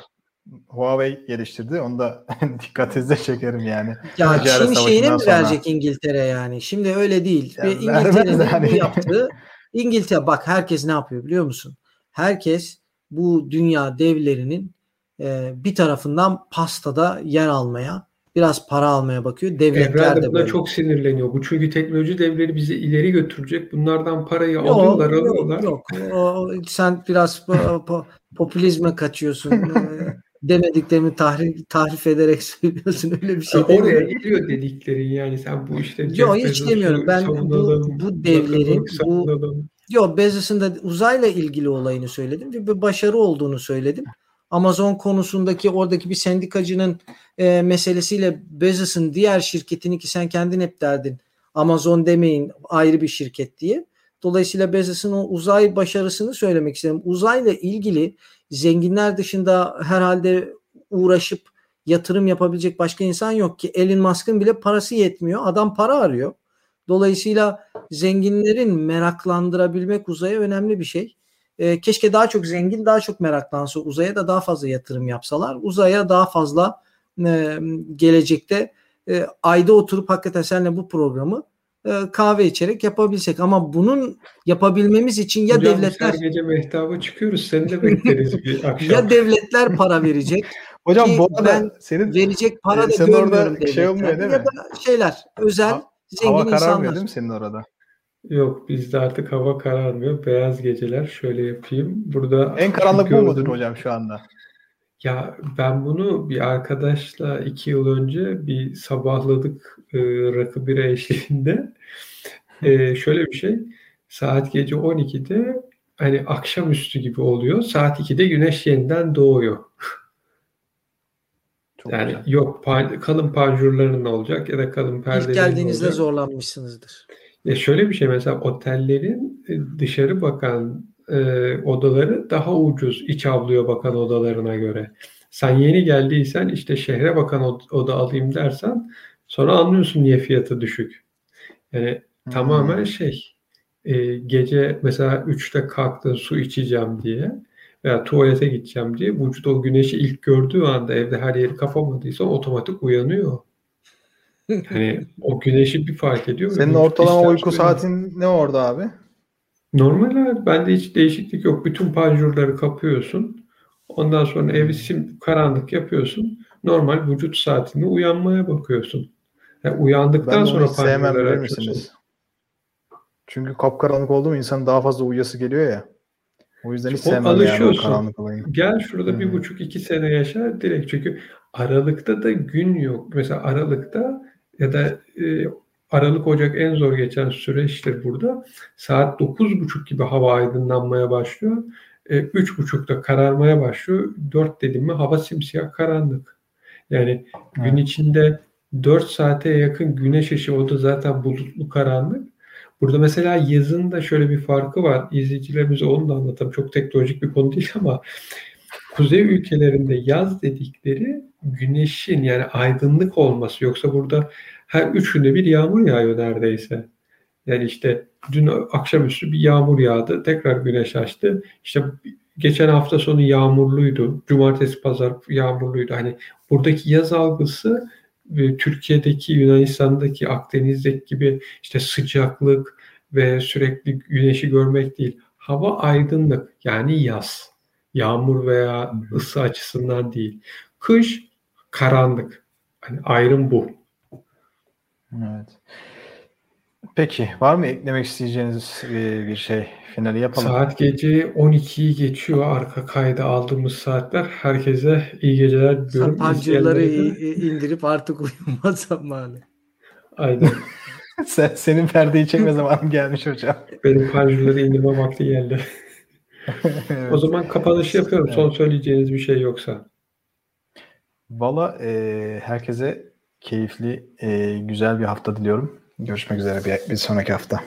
Huawei geliştirdi. Onu da dikkatinize çekerim yani. ya Ticaret Çin şeyine mi sonra. verecek İngiltere yani? Şimdi öyle değil. Ya Ve vermez İngiltere'nin yani. bu yaptığı İngiltere bak herkes ne yapıyor biliyor musun? Herkes bu dünya devlerinin e, bir tarafından pastada yer almaya, biraz para almaya bakıyor. Devletler Evren de de buna böyle. çok sinirleniyor. Bu çünkü teknoloji devleri bizi ileri götürecek. Bunlardan parayı Yok, alıyorlar, yok, alıyorlar. Yok, O- sen biraz po- po- popülizme kaçıyorsun. Demediklerimi tahrif, tahrif ederek söylüyorsun. Öyle bir şey Ya oraya geliyor dediklerin yani sen bu işte Yok, hiç demiyorum. Ben bu- savunalım, bu devlerin, bu-. Yok Bezos'un da uzayla ilgili olayını söyledim ve bir başarı olduğunu söyledim. Amazon konusundaki oradaki bir sendikacının e, meselesiyle Bezos'un diğer şirketini ki sen kendin hep derdin Amazon demeyin ayrı bir şirket diye. Dolayısıyla Bezos'un o uzay başarısını söylemek istedim. Uzayla ilgili zenginler dışında herhalde uğraşıp yatırım yapabilecek başka insan yok ki. Elon Musk'ın bile parası yetmiyor. Adam para arıyor. Dolayısıyla zenginlerin meraklandırabilmek uzaya önemli bir şey. E, keşke daha çok zengin daha çok meraklansa uzaya da daha fazla yatırım yapsalar. Uzaya daha fazla e, gelecekte e, ayda oturup hakikaten seninle bu programı kahve içerek yapabilsek. Ama bunun yapabilmemiz için ya Hocam devletler gece mehtaba çıkıyoruz. Seni de bekleriz bir akşam. ya devletler para verecek Hocam bu arada ben senin verecek para Ee, da görmüyorum orada şey olmuyor değil mi? Ya da şeyler özel Ha- zengin hava kararmıyor insanlar. değil mi senin orada? Yok bizde artık hava kararmıyor. Beyaz geceler şöyle yapayım. Burada En karanlık bu mudur hocam şu anda? Ya ben bunu bir arkadaşla iki yıl önce bir sabahladık e, rakı bira eşliğinde. E, şöyle bir şey. Saat gece 12'de hani akşamüstü gibi oluyor. Saat 2'de güneş yeniden doğuyor. Çok Yani güzel. yok pa- kalın panjurların olacak ya da kalın İlk perdelerin geldiğinizde olacak. zorlanmışsınızdır. Ya şöyle bir şey mesela otellerin e, dışarı bakan e, odaları daha ucuz iç avluya bakan odalarına göre. Sen yeni geldiysen işte şehre bakan od- oda alayım dersen sonra anlıyorsun niye fiyatı düşük. Yani Hmm. tamamen şey e, gece mesela 3'te kalktın su içeceğim diye veya tuvalete gideceğim diye vücut o güneşi ilk gördüğü anda evde her yeri kapamadıysa otomatik uyanıyor. Hani o güneşi bir fark ediyor. Senin ortalama uyku saatin ne orada abi? Normal abi. Bende hiç değişiklik yok. Bütün panjurları kapıyorsun. Ondan sonra Hmm. evi sim karanlık yapıyorsun. Normal vücut saatinde uyanmaya bakıyorsun. Yani uyandıktan Ben sonra panjurları açıyorsun. Çünkü kapkaranlık oldu mu insanın daha fazla uyuyası geliyor ya. O yüzden hiç sevmem yani o alışıyorsun. karanlık olayını. Gel şurada bir Hmm. buçuk iki sene yaşa direkt çünkü Aralık'ta da gün yok. Mesela Aralık'ta ya da e, Aralık Ocak en zor geçen süreçtir burada. Saat dokuz buçuk gibi hava aydınlanmaya başlıyor. E, üç buçukta kararmaya başlıyor. Dört dedim mi hava simsiyah karanlık. Yani gün Evet. içinde 4 saate yakın güneş ışığı o da zaten bulutlu karanlık. Burada mesela yazın da şöyle bir farkı var. İzleyicilerimize onu da anlatalım. Çok teknolojik bir konu değil ama kuzey ülkelerinde yaz dedikleri güneşin yani aydınlık olması. Yoksa burada her üç günde bir yağmur yağıyor neredeyse. Yani işte dün akşamüstü bir yağmur yağdı. Tekrar güneş açtı. İşte geçen hafta sonu yağmurluydu. Cumartesi pazar yağmurluydu. Hani buradaki yaz algısı e, Türkiye'deki, Yunanistan'daki, Akdeniz'deki gibi işte sıcaklık ve sürekli güneşi görmek değil. Hava aydınlık yani yaz. Yağmur veya ısı açısından değil. Kış karanlık. Hani ayrım bu. Evet. Peki var mı eklemek isteyeceğiniz e, bir şey? Finali yapalım. Saat gece 12'yi geçiyor arka kayda aldığımız saatler. Herkese iyi geceler diliyorum. Sapancıları indirip artık uyuma zamanı. Aynen. Sen, senin perdeyi çekme zamanın gelmiş hocam. Benim panjurları indirme vakti geldi. O zaman kapanışı yapıyorum. Son söyleyeceğiniz bir şey yoksa. Valla e, herkese keyifli, e, güzel bir hafta diliyorum. Görüşmek üzere bir, bir sonraki hafta.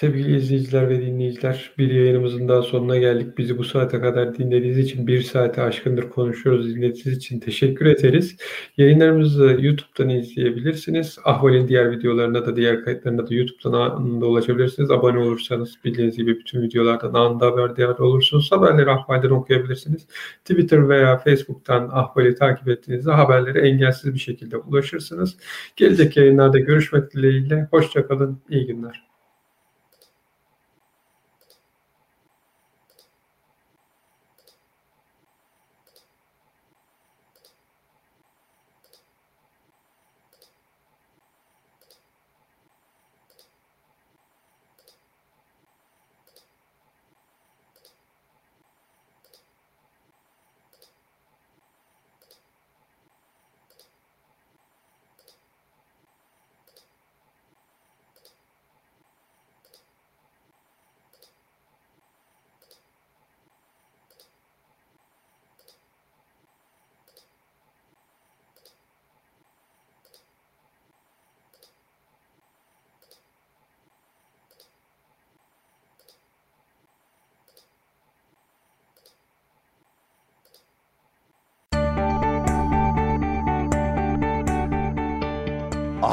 Sevgili izleyiciler ve dinleyiciler, bir yayınımızın daha sonuna geldik. Bizi bu saate kadar dinlediğiniz için bir saate aşkındır konuşuyoruz. Dinlediğiniz için teşekkür ederiz. Yayınlarımızı YouTube'dan izleyebilirsiniz. Ahval'in diğer videolarına da diğer kayıtlarına da YouTube'dan anında ulaşabilirsiniz. Abone olursanız bildiğiniz gibi bütün videolardan anında haberdar olursunuz. Haberleri Ahval'den okuyabilirsiniz. Twitter veya Facebook'tan Ahval'i takip ettiğinizde haberlere engelsiz bir şekilde ulaşırsınız. Gelecek yayınlarda görüşmek dileğiyle. Hoşçakalın. İyi günler.